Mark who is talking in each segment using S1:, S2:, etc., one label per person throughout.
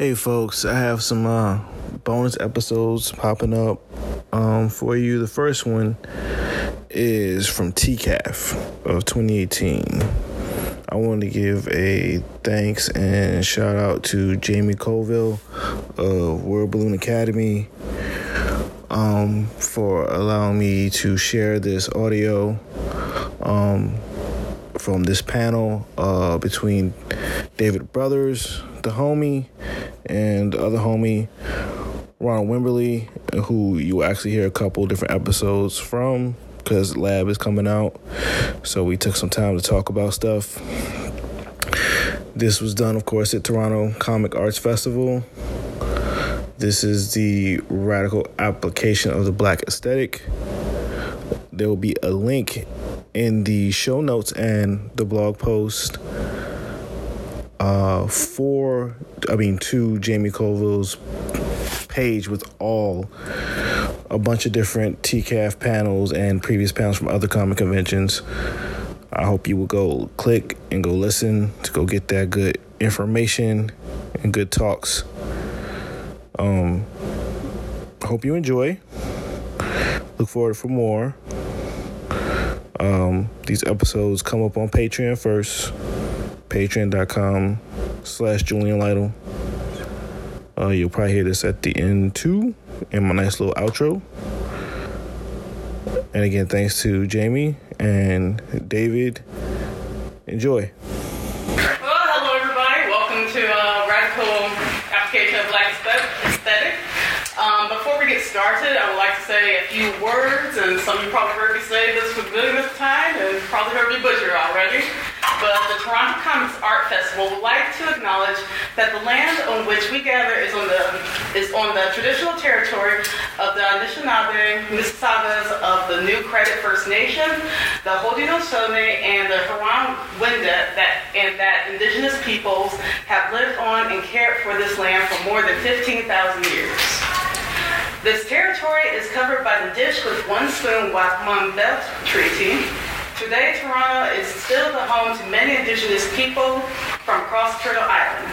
S1: Hey, folks, I have some uh, bonus episodes popping up um, for you. The first one is from TCAF of 2018. I want to give a thanks and shout out to Jamie Coville of World Balloon Academy um, for allowing me to share this audio um, from this panel uh, between David Brothers, the homie, and the other homie, Ronald Wimberly, who you will actually hear a couple different episodes from because Lab is coming out. So we took some time to talk about stuff. This was done, of course, at Toronto Comic Arts Festival. This is the radical application of the black aesthetic. There will be a link in the show notes and the blog post uh, for, I mean, to Jamie Coville's page with all a bunch of different TCAF panels and previous panels from other comic conventions. I hope you will go click and go listen to go get that good information and good talks. Um, hope you enjoy. Look forward for more. Um, these episodes come up on Patreon first. Patreon.com slash Julian Lytle. Uh, you'll probably hear this at the end too, in my nice little outro. And again, thanks to Jamie and David. Enjoy.
S2: Well, hello everybody. Welcome to uh, Radical Application of Black Aesthetic. Um, before we get started, I would like to say a few words, and some of you probably heard me say this for the millionth time, and probably heard me butcher already. But the Toronto Comics Art Festival would like to acknowledge that the land on which we gather is on the is on the traditional territory of the Anishinaabe, Mississaugas of the New Credit First Nation, the Haudenosaunee, and the Huron Wendat that and that Indigenous peoples have lived on and cared for this land for more than 15,000 years. This territory is covered by the Dish with One Spoon Wampum Belt Treaty. Today, Toronto is still the home to many Indigenous people from across Turtle Island.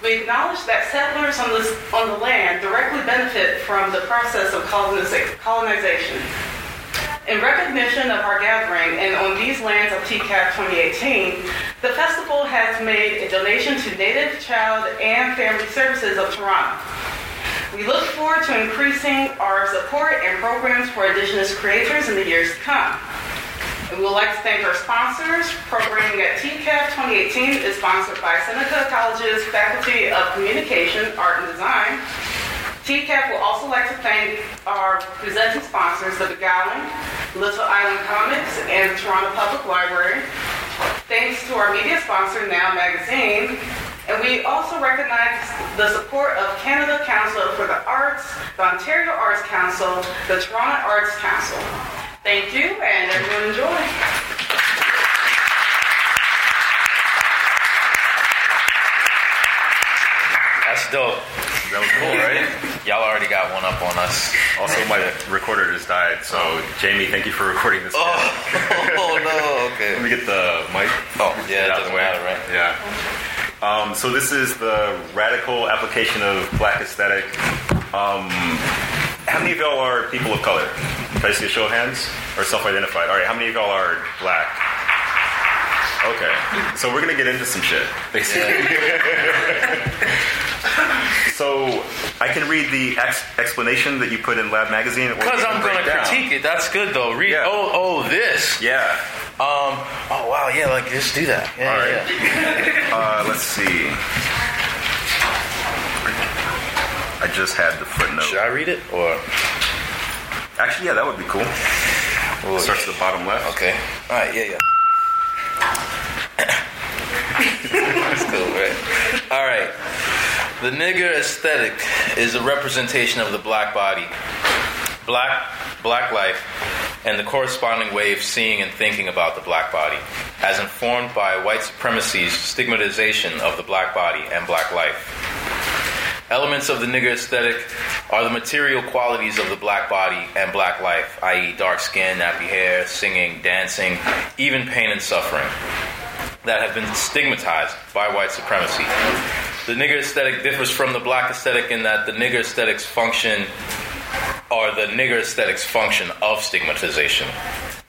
S2: We acknowledge that settlers on, this, on the land directly benefit from the process of colonization. In recognition of our gathering and on these lands of TCAF 2018, the festival has made a donation to Native, Child, and Family Services of Toronto. We look forward to increasing our support and programs for Indigenous creators in the years to come. And we would like to thank our sponsors. Programming at TCAF 2018 is sponsored by Seneca College's Faculty of Communication, Art and Design. TCAF would also like to thank our presenting sponsors, the Beguiling, Little Island Comics, and the Toronto Public Library. Thanks to our media sponsor, Now Magazine. And we also recognize the support of Canada Council for the Arts, the Ontario Arts Council, the Toronto Arts Council. Thank you, and everyone enjoy.
S3: That's dope.
S4: That was cool, right?
S3: Y'all already got one up on us.
S4: Also, my recorder just died, so Jamie, thank you for recording this.
S3: Oh, oh no,
S4: Let me get the mic.
S3: Oh, yeah, it doesn't
S4: the way.
S3: matter, right?
S4: Yeah. Um, so this is the radical application of black aesthetic. Um, how many of y'all are people of color? Can I see a show of hands? Or self-identified? All right, how many of y'all are black? Okay, so we're gonna get into some shit, basically. so I can read the ex- explanation that you put in Lab Magazine.
S3: Because I'm gonna
S4: down.
S3: critique it. That's good though. Read.
S4: Yeah.
S3: Oh, oh, this.
S4: Yeah.
S3: Um. Oh wow. Yeah. Like just do that. Yeah.
S4: All right.
S3: yeah.
S4: Uh, let's see. I just had the footnote.
S3: Should I read it or?
S4: Actually, yeah, that would be cool.
S3: or-
S4: Starts at the bottom left.
S3: Okay. All right. Yeah. Yeah. That's cool, right? All right. The nigger aesthetic is a representation of the black body, black black life, and the corresponding way of seeing and thinking about the black body, as informed by white supremacy's stigmatization of the black body and black life. Elements of the nigger aesthetic are the material qualities of the black body and black life, i.e., dark skin, nappy hair, singing, dancing, even pain and suffering, that have been stigmatized by white supremacy. the nigger aesthetic differs from the black aesthetic in that the nigger aesthetics function or the nigger aesthetics function of stigmatization.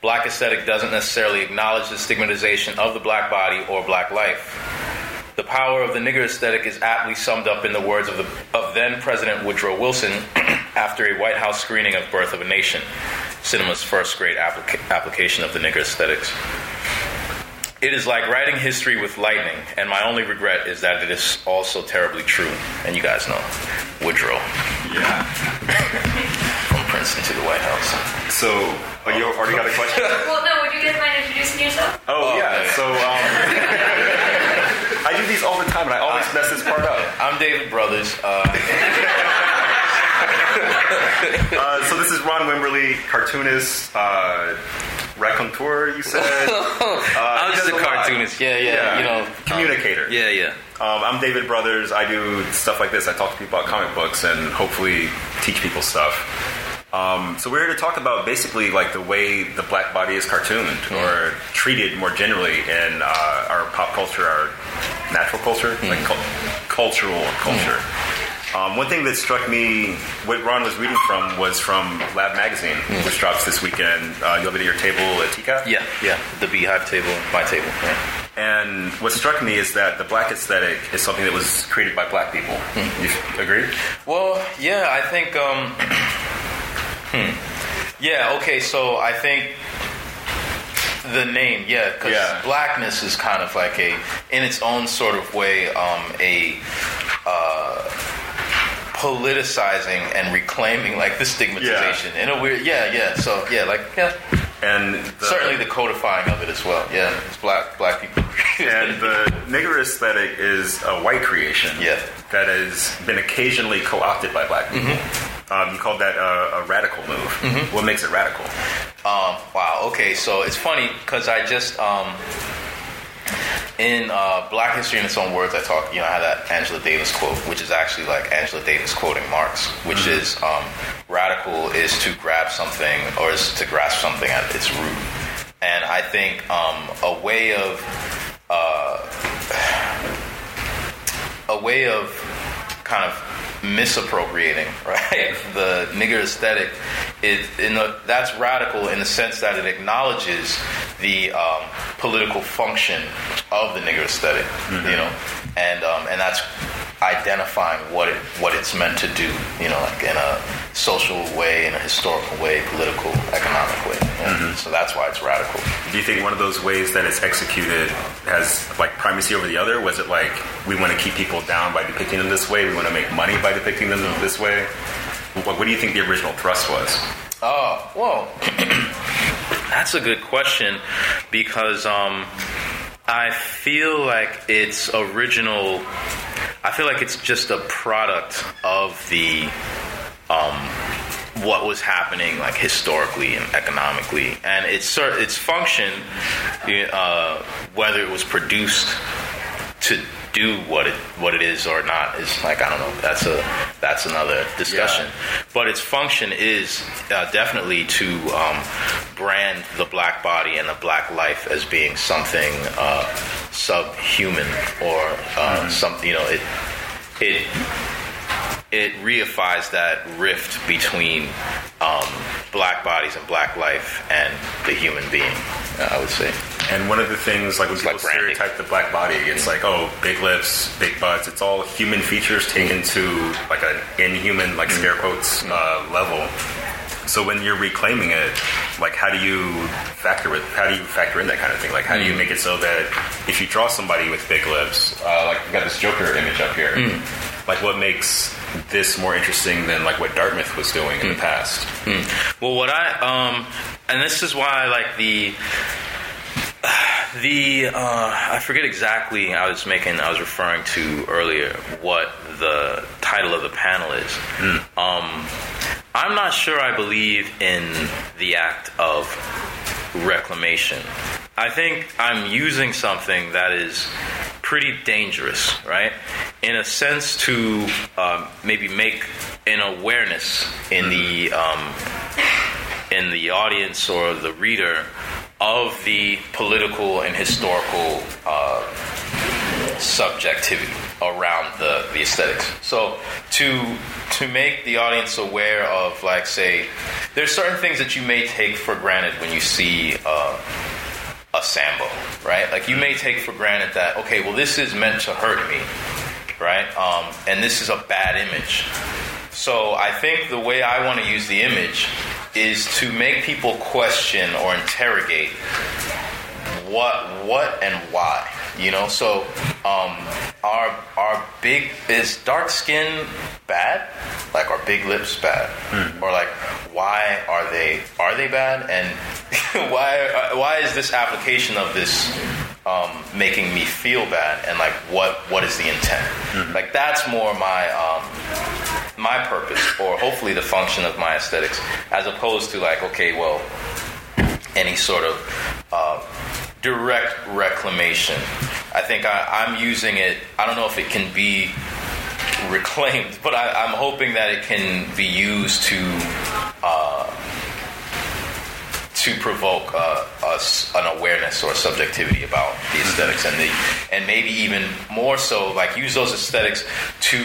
S3: Black aesthetic doesn't necessarily acknowledge the stigmatization of the black body or black life. The power of the nigger aesthetic is aptly summed up in the words of, the, of then President Woodrow Wilson after a White House screening of Birth of a Nation, cinema's first great applica- application of the nigger aesthetics. It is like writing history with lightning, and my only regret is that it is also terribly true. And you guys know Woodrow
S4: Yeah.
S3: from Princeton to the White House.
S4: So, oh, you already got a question?
S5: Well, no, would you guys mind introducing yourself?
S4: Oh,
S3: Oh,
S4: yeah.
S3: okay.
S4: So, um, I do these all the time, and I always mess this part up.
S3: I'm David Brothers. Uh,
S4: Uh, so this is Ron Wimberly, cartoonist, uh, raconteur. You said
S3: I'm just a
S4: does a lot.
S3: cartoonist. Yeah, yeah,
S4: Yeah.
S3: You know,
S4: communicator.
S3: yeah, yeah.
S4: Um, I'm David Brothers. I do stuff like this. I talk to people about comic books and hopefully teach people stuff. Um, so we're here to talk about basically like the way the black body is cartooned or treated more generally in uh, our pop culture, our natural culture, like cul- cultural culture. Um, one thing that struck me, what Ron was reading from, was from Lab Magazine, which drops this weekend. Uh, you'll have it at your table at TCAF.
S3: Yeah, yeah. The beehive table, my table. Yeah.
S4: And what struck me is that the black aesthetic is something that was created by black people. You agree?
S3: Well, yeah, I think. Um, hmm. Yeah. Okay. So I think the name, yeah, because
S4: Yeah.
S3: blackness is kind of like a, in its own sort of way, um, a. Uh, politicizing and reclaiming like the stigmatization in a weird yeah yeah so yeah like yeah
S4: And the,
S3: certainly the codifying of it as well yeah it's black black people
S4: and the nigger aesthetic is a white creation.
S3: Yeah.
S4: That has been occasionally co-opted by black people.
S3: Mm-hmm.
S4: Um, you called that a, a radical move. What makes it radical?
S3: Um, wow. Okay, so it's funny because I just um, in uh, Black History in Its Own Words, I talk. You know, I had that Angela Davis quote, which is actually like Angela Davis quoting Marx, which is um, radical is to grab something or is to grasp something at its root. And I think um, a way of uh, a way of kind of misappropriating, right? The nigger aesthetic, it in the, that's radical in the sense that it acknowledges the um, political function of the nigger esthetic you know, and um, and that's identifying what it what it's meant to do, you know, like in a social way, in a historical way, political, economic way. yeah. So that's why it's radical.
S4: Do you think one of those ways that it's executed has like primacy over the other? Was it like we want to keep people down by depicting them this way? We want to make money by depicting them this way? What, what do you think the original thrust was?
S3: Oh, well, that's a good question because um, I feel like its original. I feel like it's just a product of the um, what was happening, like historically and economically, and its its function, uh, whether it was produced to do what it what it is or not is like I don't know. That's a that's another discussion. But its function is uh, definitely to um, brand the black body and the black life as being something uh, subhuman or uh, something. You know, it it it reifies that rift between um, black bodies and black life and the human being. I would say.
S4: And one of the things, like when people
S3: like branding.
S4: stereotype the black body, it's like, oh, big lips, big butts. It's all human features taken to like an inhuman, like scare quotes, uh, level. So when you're reclaiming it, like how do you factor with how do you factor in that kind of thing? Like how do you make it so that if you draw somebody with big lips, uh, like we got this Joker image up here, like what makes this more interesting than like what Dartmouth was doing in the past?
S3: Well, what I um, and this is why I like the the uh, I forget exactly. I was making I was referring to earlier what the title of the panel is. Um, I'm not sure I believe in the act of reclamation. I think I'm using something that is pretty dangerous, right? In a sense, to um, maybe make an awareness in the um, in the audience or the reader of the political and historical uh, subjectivity around the, the aesthetics. So to to make the audience aware of, like, say, there's certain things that you may take for granted when you see uh, a sambo, right? Like you may take for granted that okay, well, this is meant to hurt me, right? Um, and this is a bad image. So I think the way I want to use the image is to make people question or interrogate what what and why you know? So um our our big is dark skin bad? Like are big lips bad? Or like why are they are they bad? And why uh, why is this application of this um, making me feel bad? And like what what is the intent? Like that's more my um my purpose or hopefully the function of my aesthetics as opposed to like okay well any sort of uh, direct reclamation. I think I, I'm using it. I don't know if it can be reclaimed, but I, I'm hoping that it can be used to uh, to provoke uh, us an awareness or subjectivity about the aesthetics and the and maybe even more so like use those aesthetics to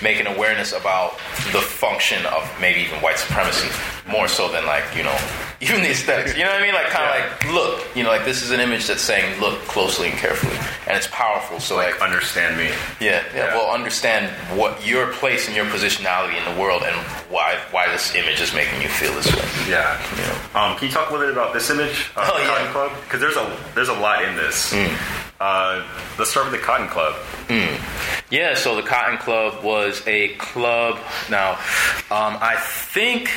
S3: make an awareness about the function of maybe even white supremacy more so than like you know even the aesthetics you know what I mean like kind of
S4: Yeah.
S3: like look you know like this is an image that's saying look closely and carefully and it's powerful so like,
S4: Like understand me.
S3: yeah, yeah,
S4: Yeah.
S3: well understand what your place and your positionality in the world and why why this image is making you feel this way
S4: Yeah.
S3: you know
S4: Um, can you talk a little bit about this image, uh,
S3: Oh,
S4: the
S3: yeah.
S4: Cotton Club? Because there's a there's a lot in this. Uh, let's start with the Cotton Club.
S3: Yeah, so the Cotton Club was a club. Now, um, I think,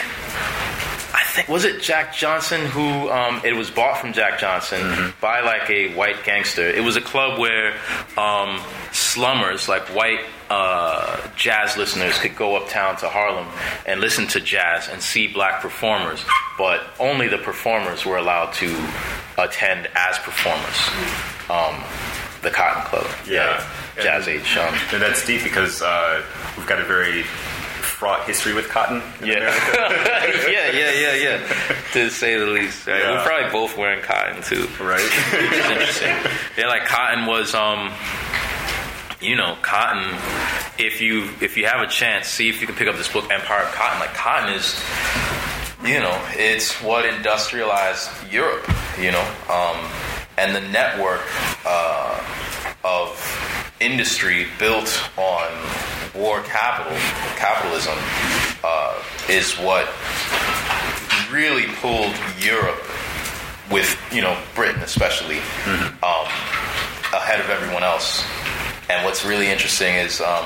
S3: think was it Jack Johnson who um, it was bought from Jack Johnson by like a white gangster. It was a club where um, slummers, like white uh, jazz listeners, could go uptown to Harlem and listen to jazz and see black performers, but only the performers were allowed to attend as performers. Um, the Cotton Club,
S4: Yeah.
S3: Jazz
S4: And-
S3: Age. Um,
S4: And that's deep because uh, we've got a very fraught history with cotton. in
S3: Yeah.
S4: America.
S3: yeah, yeah, yeah, yeah. To say the least. Right?
S4: Yeah.
S3: We're probably both wearing cotton too.
S4: right.
S3: It's interesting. Yeah, like cotton was um you know, cotton if you if you have a chance, see if you can pick up this book, Empire of Cotton. Like cotton is you know, it's what industrialized Europe, you know, um, and the network uh, of industry built on war capital, capitalism, uh, is what really pulled Europe with, you know, Britain especially, um, ahead of everyone else. And what's really interesting is um,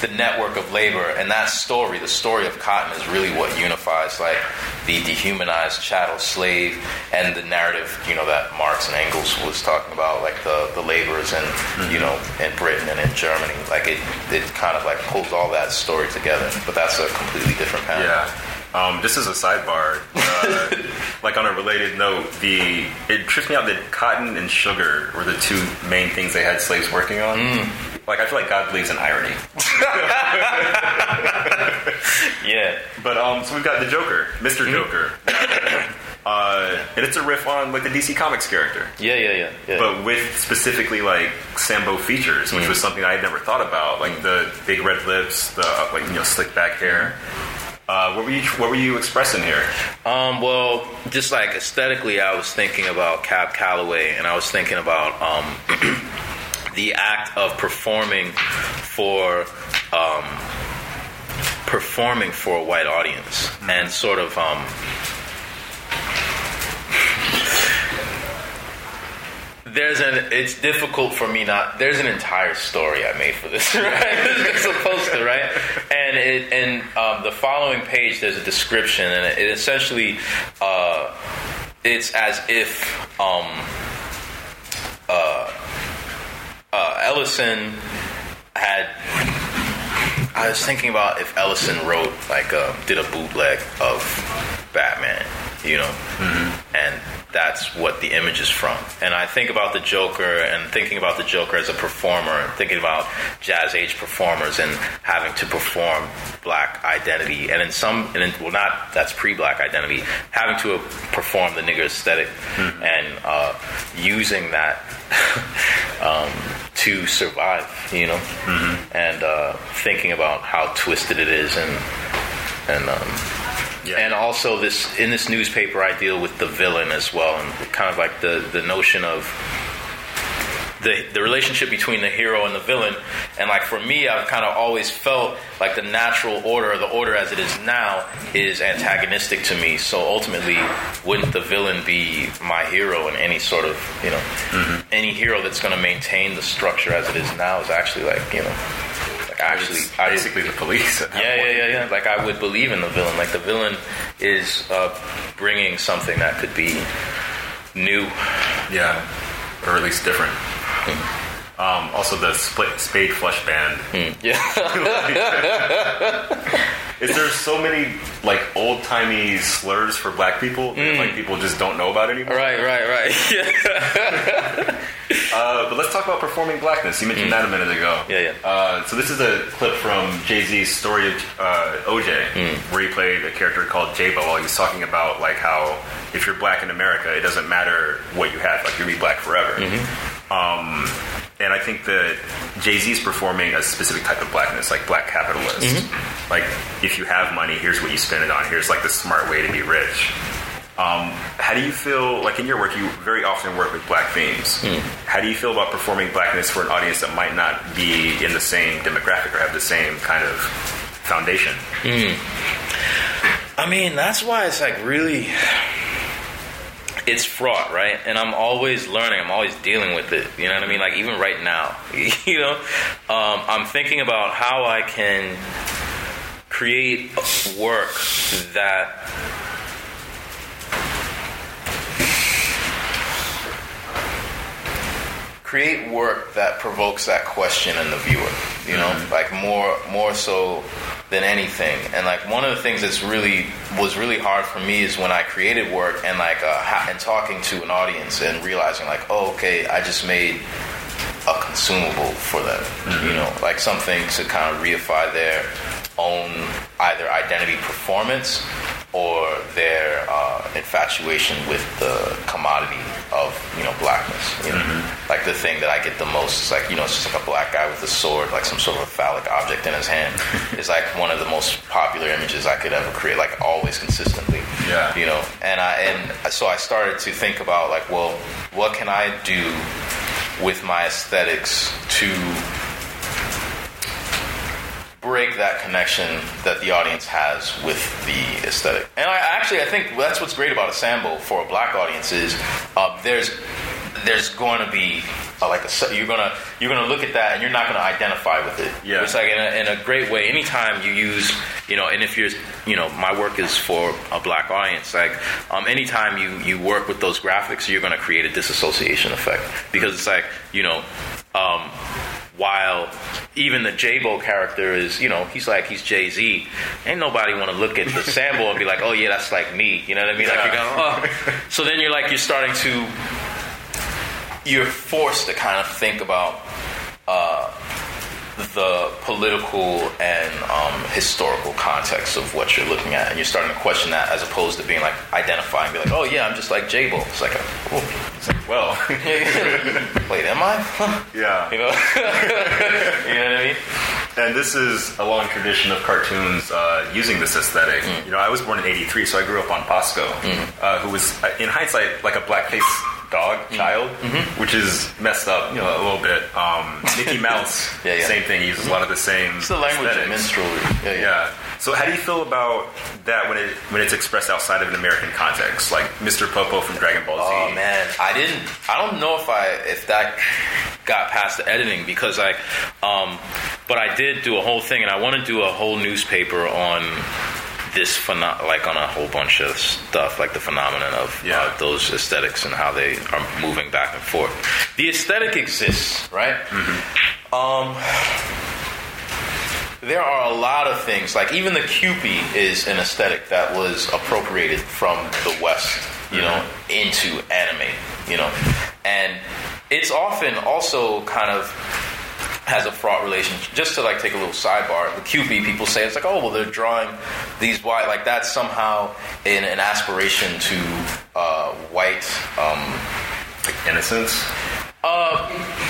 S3: the network of labor and that story the story of cotton is really what unifies like the dehumanized chattel slave and the narrative you know that marx and engels was talking about like the, the laborers and you know in britain and in germany like it, it kind of like pulls all that story together but that's a completely different panel
S4: Yeah. Um, just as a sidebar, uh, like on a related note, the it trips me out that cotton and sugar were the two main things they had slaves working on.
S3: Mm.
S4: Like I feel like God believes in irony.
S3: yeah
S4: But um, so we've got the Joker, Mister
S3: Mm.
S4: Joker, uh, and it's a riff on like the DC Comics character,
S3: yeah yeah yeah, yeah.
S4: but with specifically like Sambo features, which was something I had never thought about, like the big red lips, the like you know slick back hair. Uh, what were you What were you expressing here?
S3: Um, well, just like aesthetically, I was thinking about Cab Calloway, and I was thinking about um, the act of performing for um, performing for a white audience, and sort of. Um, there's an it's difficult for me not there's an entire story i made for this right supposed to right and it and um, the following page there's a description and it, it essentially uh, it's as if um, uh, uh, ellison had I was thinking about if Ellison wrote like uh, did a bootleg of Batman, you know, and that's what the image is from. And I think about the Joker and thinking about the Joker as a performer and thinking about jazz age performers and having to perform black identity. And in some and in, well not that's pre-black identity having to perform the nigger aesthetic and uh, using that um, to survive, you know, and uh, thinking about how twisted it is, and and um,
S4: Yeah.
S3: and also this in this newspaper, I deal with the villain as well, and kind of like the the notion of the the relationship between the hero and the villain. And like for me, I've kind of always felt like the natural order, the order as it is now, is antagonistic to me. So ultimately, wouldn't the villain be my hero in any sort of you know mm-hmm. any hero that's going to maintain the structure as it is now is actually like you know actually
S4: It's basically the police. At that
S3: yeah, yeah, yeah, yeah. Like I would believe in the villain. Like the villain is uh, bringing something that could be new.
S4: Yeah, or at least different. Um, also, the split spade flush band.
S3: Yeah.
S4: Is there so many like old timey slurs for black people that like people just don't know about anymore?
S3: right, right, right. Yeah.
S4: Uh, but let's talk about performing blackness. You mentioned that a minute ago.
S3: Yeah, yeah.
S4: Uh, so this is a clip from Jay Z's story of uh, OJ, where he played a character called J-Bo. While he's talking about like how if you're black in America, it doesn't matter what you have, like you'll be black forever. Um, and I think that Jay Z's performing a specific type of blackness, like black capitalist. Like if you have money, here's what you spend it on. Here's like the smart way to be rich. Um, how do you feel, like in your work, you very often work with black themes. How do you feel about performing blackness for an audience that might not be in the same demographic or have the same kind of foundation?
S3: I mean, that's why it's like really. It's fraught, right? And I'm always learning. I'm always dealing with it. You know what I mean? Like even right now, you know, um, I'm thinking about how I can create work that create work that provokes that question in the viewer you know like more more so than anything. And like one of the things that's really was really hard for me is when i created work and like uh, and talking to an audience and realizing like oh okay i just made a consumable for them you know like something to kind of reify their own either identity performance or their uh, infatuation with the commodity of you know blackness. You know, like the thing that I get the most is like you know it's just like a black guy with a sword, like some sort of a phallic object in his hand. is like one of the most popular images I could ever create, like always consistently.
S4: Yeah.
S3: You know, and I and so I started to think about like, well, what can I do with my aesthetics to break that connection that the audience has with the aesthetic. And I actually I think that's what's great about a Sambo for a black audience is uh, there's there's going to be uh, like a you're gonna you're gonna look at that and you're not gonna identify with it.
S4: Yeah.
S3: It's like in a, in a great way. Anytime you use you know, and if you're you know, my work is for a black audience. Like um, anytime you you work with those graphics, you're gonna create a disassociation effect because it's like you know. Um, while even the J-Bo character is, you know, he's like he's Jay Z. Ain't nobody want to look at the Sambo and be like, oh yeah, that's like me. You know what I mean? Like you're going, oh. So then you're like you're starting to you're forced to kind of think about uh, the political and um, historical context of what you're looking at, and you're starting to question that as opposed to being like identifying, be like, oh yeah, I'm just like J-Bo. It's like, oh,
S4: Well,
S3: wait, am I? Huh.
S4: yeah.
S3: You know, you know what I mean?
S4: And this is a long tradition of cartoons uh, using this aesthetic.
S3: Mm.
S4: You know, I was born in '83, so I grew up on Bosko, uh, who was, uh, in hindsight, like a blackface dog
S3: Mm.
S4: child,
S3: Mm-hmm.
S4: which is messed up, you know, a little bit. Um, Mickey Mouse,
S3: Yeah, yeah.
S4: same thing. He uses a lot of the same.
S3: It's the language of
S4: aesthetics.
S3: Yeah, yeah.
S4: Yeah. So, how do you feel about that when it when it's expressed outside of an American context, like Mr. Popo from Dragon Ball Z?
S3: Oh man, I didn't. I don't know if I if that got past the editing because I, um, but I did do a whole thing, and I want to do a whole newspaper on this phenom- like on a whole bunch of stuff, like the phenomenon of
S4: Yeah.
S3: uh, those aesthetics and how they are moving back and forth. The aesthetic exists, right? Um, there are a lot of things, like even the Kewpie is an aesthetic that was appropriated from the West, you know, into anime, you know, and it's often also kind of has a fraught relationship. Just to like take a little sidebar, the Kewpie people say it's like, oh well, they're drawing these white, like that's somehow in an aspiration to uh, white. Um,
S4: innocence.
S3: uh,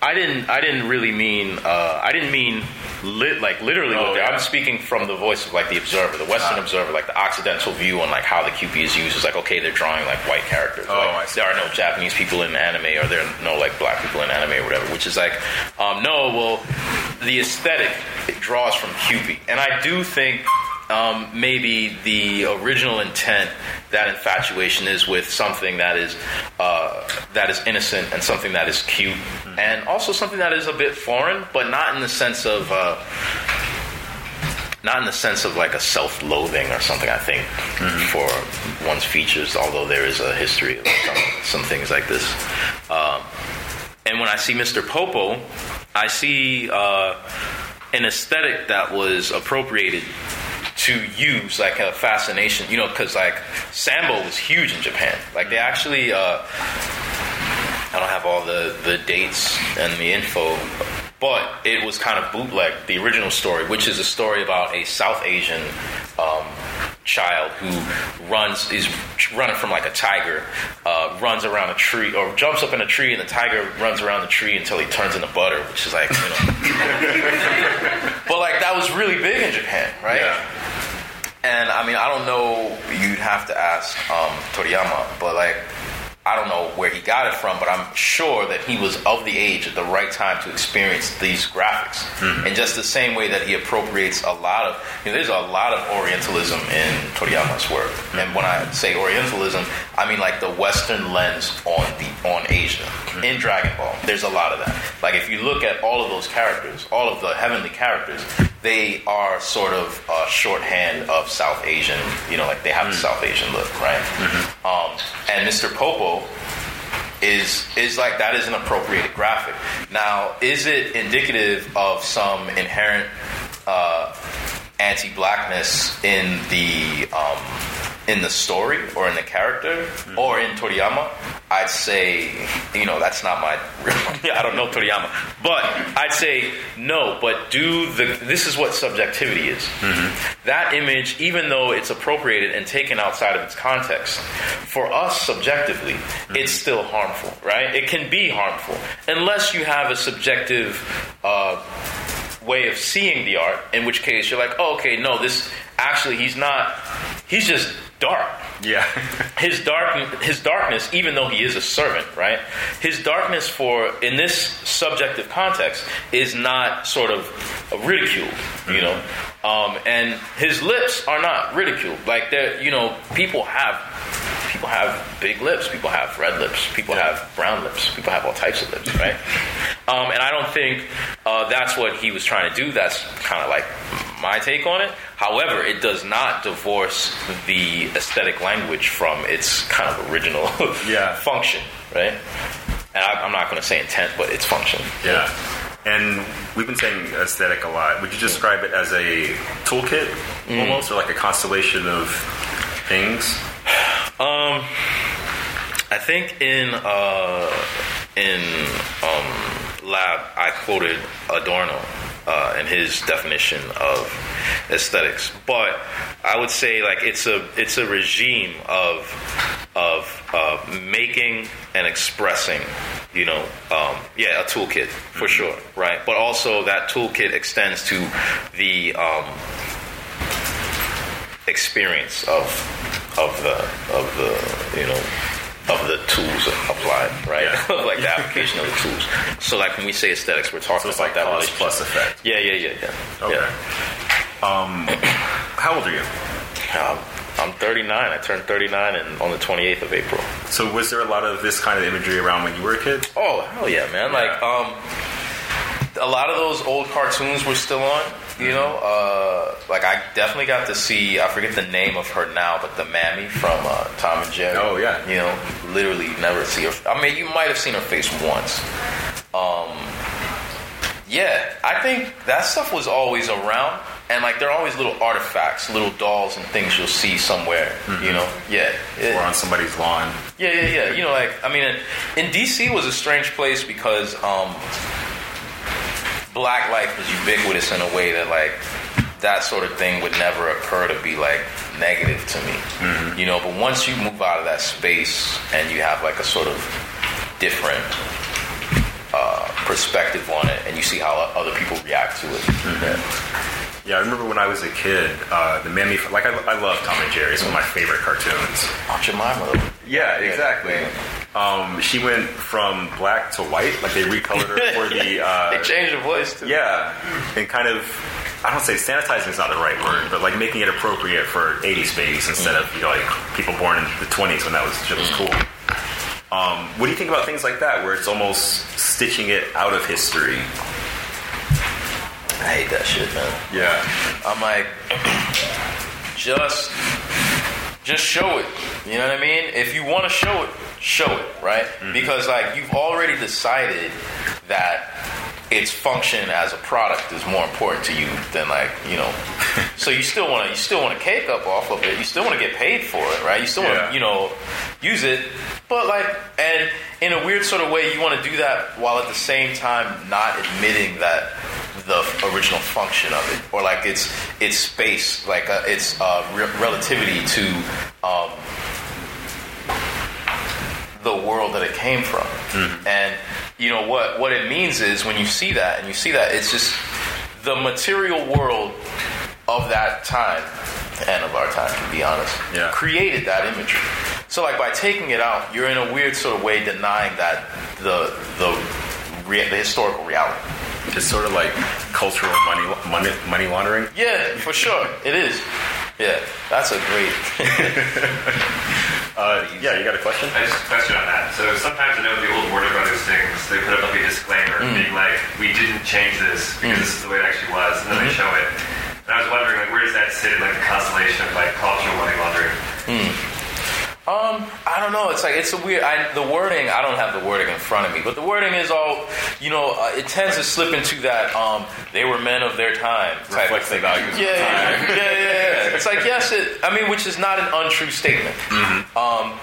S3: I didn't. I didn't really mean. Uh, I didn't mean lit like literally.
S4: Oh, yeah.
S3: I'm speaking from the voice of like the observer, the Western
S4: Ah.
S3: observer, like the Occidental view on like how the Kewpie is used. Is like okay, they're drawing like white characters.
S4: Oh,
S3: like,
S4: I see.
S3: there are no Japanese people in anime, or there are no like black people in anime, or whatever. Which is like, um, no. Well, the aesthetic it draws from Kewpie, and I do think um, maybe the original intent, that infatuation is with something that is uh, that is innocent and something that is cute, and also something that is a bit foreign, but not in the sense of. Uh, not in the sense of like a self-loathing or something. I think for one's features, although there is a history of some, some things like this. Um, and when I see Mr. Popo, I see uh, an aesthetic that was appropriated to use like a fascination, you know, because like Sambo was huge in Japan. Like they actually, uh, I don't have all the, the dates and the info, but it was kind of bootleg the original story, which is a story about a South Asian um, child who runs is running from like a tiger, uh, runs around a tree or jumps up in a tree, and the tiger runs around the tree until he turns into butter, which is like you know. but like that was really big in Japan, right?
S4: Yeah.
S3: And I mean, I don't know. You'd have to ask um, Toriyama, but like, I don't know where he got it from, but I'm sure that he was of the age at the right time to experience these graphics. In just the same way that he appropriates a lot of, you know, there's a lot of Orientalism in Toriyama's work. And when I say Orientalism, I mean like the Western lens on the on Asia. In Dragon Ball, there's a lot of that. Like if you look at all of those characters, all of the heavenly characters, they are sort of uh, shorthand of South Asian. You know, like they have a South Asian look, right? Um, and Mr. Popo is is like that is an appropriated graphic. Now, is it indicative of some inherent uh, anti-blackness in the um, in the story or in the character or in Toriyama? I'd say you know that's not my. I don't know Toriyama, but I'd say no. But do the this is what subjectivity is. That image, even though it's appropriated and taken outside of its context, for us subjectively, it's still harmful, right? It can be harmful unless you have a subjective. Uh, way of seeing the art, in which case you're like, oh, okay, no, this actually he's not. He's just dark.
S4: Yeah.
S3: His dark, his darkness, even though he is a servant, right? His darkness for in this subjective context is not sort of ridiculed, you know. Um, and his lips are not ridiculed. Like they're, you know, people have people have big lips, people have red lips, people have brown lips, people have all types of lips, right? um, and I don't think uh, that's what he was trying to do. That's kind of like my take on it. However, it does not divorce the aesthetic language from its kind of original
S4: Yeah.
S3: function, right? And I, I'm not going to say intent, but its function.
S4: Yeah. And we've been saying aesthetic a lot. Would you describe it as a toolkit almost, or like a constellation of things?
S3: Um, I think in uh, in um, lab, I quoted Adorno uh, in his definition of aesthetics, but I would say like it's a it's a regime of of uh, making and expressing. You know, um, yeah, a toolkit for sure, right? But also that toolkit extends to the um, experience of of the of the you know of the tools applied, right?
S4: Yeah.
S3: like the application of the tools. So like when we say aesthetics, we're talking
S4: So it's
S3: about
S4: like
S3: that
S4: cause plus effect.
S3: Yeah, yeah, yeah, yeah.
S4: Okay.
S3: Yeah.
S4: Um, how old are you?
S3: Um, I'm 39. I turned 39 in, on the 28th of April.
S4: So was there a lot of this kind of imagery around when you were a kid?
S3: Oh hell yeah, man! Like um, a lot of those old cartoons were still on. You know, uh, like I definitely got to see. I forget the name of her now, but the mammy from uh, Tom and Jerry.
S4: Oh, yeah.
S3: You know, literally never see her. I mean, you might have seen her face once. Um, yeah, I think that stuff was always around, and like there are always little artifacts, little dolls and things you'll see somewhere. You know, yeah. It-
S4: Or on somebody's lawn?
S3: yeah, yeah, yeah. You know, like I mean, in DC was a strange place because um, black life was ubiquitous in a way that like that sort of thing would never occur to be like negative to me. You know, but once you move out of that space and you have like a sort of different uh, perspective on it, and you see how other people react to it. Yeah.
S4: Yeah, I remember when I was a kid, uh, the Mammy, like I, I love Tom and Jerry. It's one of my favorite cartoons.
S3: Aunt Jemima.
S4: Yeah, exactly. Um, she went from black to white, like they recolored her for the. Uh,
S3: They changed her voice too.
S4: yeah, and kind of. I don't say sanitizing is not the right word, but like making it appropriate for '80s babies instead of you know like people born in the '20s when that was shit was cool. Um, what do you think about things like that, where it's almost stitching it out of history?
S3: I hate that shit, man.
S4: Yeah,
S3: I'm like, just, just show it. You know what I mean? If you want to show it, show it, right? Because like you've already decided that its function as a product is more important to you than like you know. so you still want to you still want to cake up off of it. You still want to get paid for it, right? You still want to you know use it, but like and in a weird sort of way, you want to do that while at the same time not admitting that the original function of it, or like its its space, like uh, its uh, re- relativity to um, the world that it came from. Hmm. And you know what what it means is when you see that and you see that it's just the material world of that time and of our time, to be honest,
S4: Yeah.
S3: created that imagery. So like by taking it out, you're in a weird sort of way denying that the the the historical reality.
S4: It's sort of like cultural money money, money laundering.
S3: Yeah, for sure, it is. Yeah, that's a great.
S4: Uh, yeah, you got a question?
S6: I just have a question on that. So sometimes I know the old Warner Brothers things, they put up like a disclaimer mm. being like, we didn't change this because mm. this is the way it actually was, and then they mm-hmm. show it. And I was wondering, like, where does that sit in like the constellation of like cultural money laundering? Mm.
S3: Um, I don't know. It's like it's a weird. I, the wording. I don't have the wording in front of me, but the wording is all. You know, uh, it tends to slip into that. Um, they were men of their time. Type
S4: Reflects the values of
S3: Yeah, yeah,
S4: time.
S3: yeah, yeah, yeah. It's like yes, it. I mean, which is not an untrue statement. Um,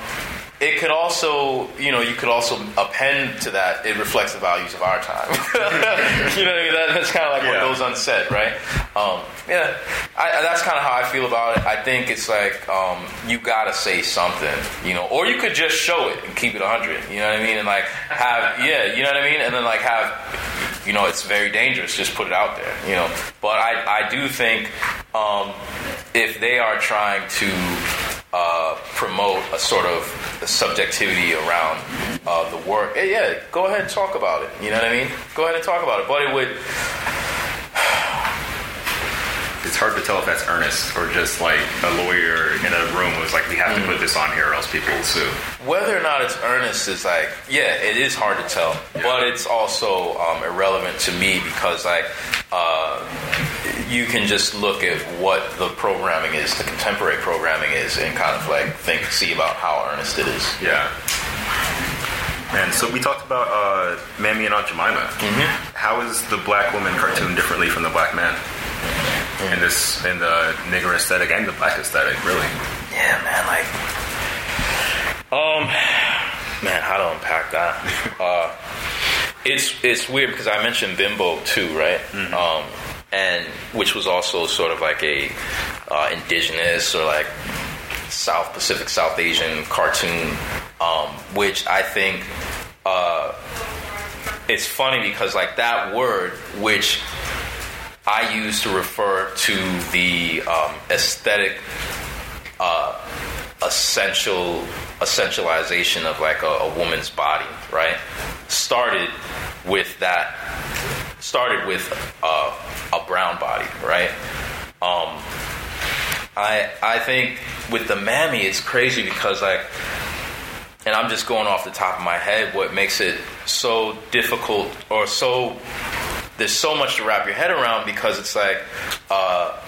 S3: it could also, you know, you could also append to that. It reflects the values of our time. you know, I mean? That, that's kind of like
S4: Yeah.
S3: what goes unsaid, right? Um, yeah, I, I- that's kind of how I feel about it. I think it's like um, you gotta say something, you know, or you could just show it and keep it hundred. You know what I mean? And like have, yeah, you know what I mean? And then like have, you know, it's very dangerous. Just put it out there, you know. But I, I do think um, if they are trying to uh, promote a sort of subjectivity around uh, the work. Yeah, go ahead and talk about it. You know what I mean? Go ahead and talk about it. But it would.
S4: It's hard to tell if that's earnest or just like a lawyer in a room was like, we have to put this on here or else people will sue.
S3: Whether or not it's earnest is like, yeah, it is hard to tell, but it's also um, irrelevant to me because like uh, you can just look at what the programming is, the contemporary programming is, and kind of like think, see about how earnest it is.
S4: Yeah. And so we talked about uh, Mammy and Aunt Jemima. How is the black woman cartoon differently from the black man? In this, in the nigger aesthetic and the black aesthetic, really.
S3: Yeah, man, like, um, man, how to unpack that? uh, it's it's weird because I mentioned Bimbo too, right? Um, and which was also sort of like a uh, indigenous or like South Pacific, South Asian cartoon, um, which I think uh, it's funny because like that word, which I use to refer to the um, aesthetic uh, essential essentialization of like a, a woman's body, right? Started with that. Started with uh, a brown body, right? Um, I I think with the mammy, it's crazy because like, and I'm just going off the top of my head. What makes it so difficult or so there's so much to wrap your head around because it's like uh,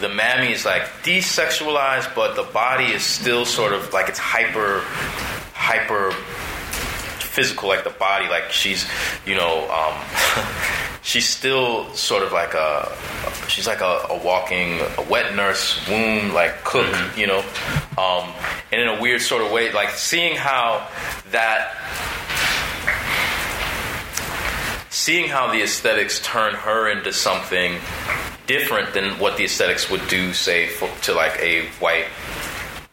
S3: the mammy is like desexualized, but the body is still sort of like it's hyper, hyper physical, like the body, like she's, you know, um, she's still sort of like a, she's like a, a walking, a wet nurse womb, like cook, you know, um, and in a weird sort of way, like seeing how that seeing how the aesthetics turn her into something different than what the aesthetics would do, say, for, to like a white,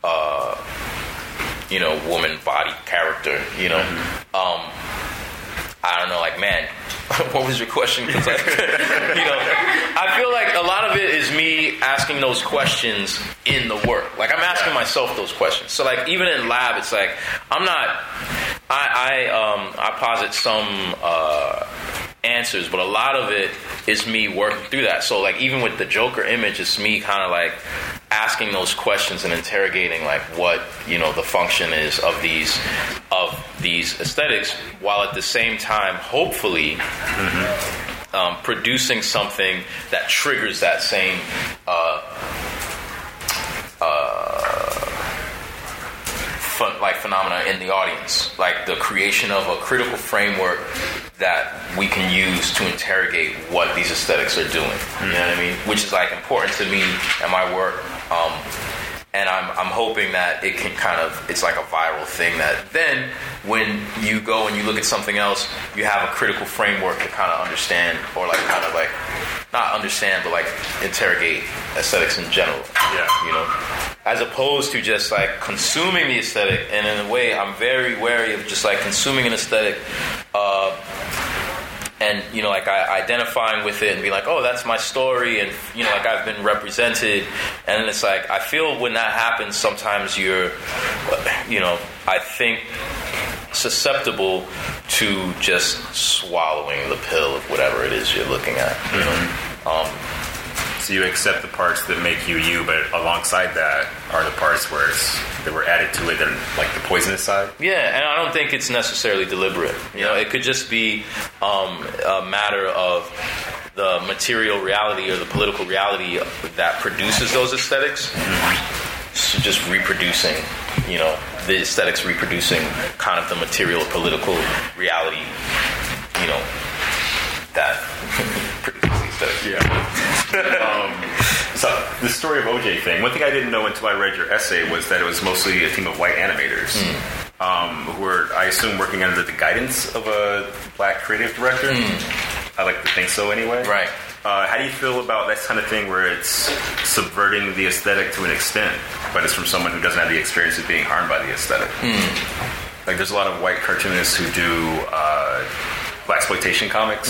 S3: uh, you know, woman body character. You know, um, I don't know, like man, what was your question? Because I, you know, I feel like a lot of it is me asking those questions in the work. Like I'm asking myself those questions. So like even in lab, it's like I'm not. I I um I posit some. Uh, answers, but a lot of it is me working through that. So like even with the Joker image, it's me kind of like asking those questions and interrogating like what you know the function is of these of these aesthetics, while at the same time, hopefully. Um, producing something that triggers that same uh, ph- like phenomena in the audience, like the creation of a critical framework that we can use to interrogate what these aesthetics are doing. You know what I mean? Which is like important to me and my work. Um, and I'm, I'm hoping that it can kind of it's like a viral thing that then when you go and you look at something else you have a critical framework to kind of understand or like kind of like not understand but like interrogate aesthetics in general
S4: Yeah.
S3: you know as opposed to just like consuming the aesthetic. And in a way i'm very wary of just like consuming an aesthetic uh, and you know like I, identifying with it and be like oh that's my story and you know like i've been represented. And it's like i feel when that happens sometimes you're you know i think susceptible to just swallowing the pill of whatever it is you're looking at you know? Um,
S4: So you accept the parts that make you you, but alongside that are the parts where it's that were added to it, that are like the poisonous side.
S3: Yeah, and I don't think it's necessarily deliberate. You know, it could just be um, a matter of the material reality or the political reality that produces those aesthetics. So just reproducing, you know, the aesthetics reproducing kind of the material political reality, you know, that produces the aesthetics.
S4: Yeah. Um, so the story of OJ thing. One thing I didn't know until I read your essay was that it was mostly a team of white animators. Um, who were, I assume, working under the guidance of a black creative director. I like to think so, anyway.
S3: Right.
S4: Uh, how do you feel about that kind of thing where it's subverting the aesthetic to an extent, but it's from someone who doesn't have the experience of being harmed by the aesthetic? Like, there's a lot of white cartoonists who do uh, blaxploitation comics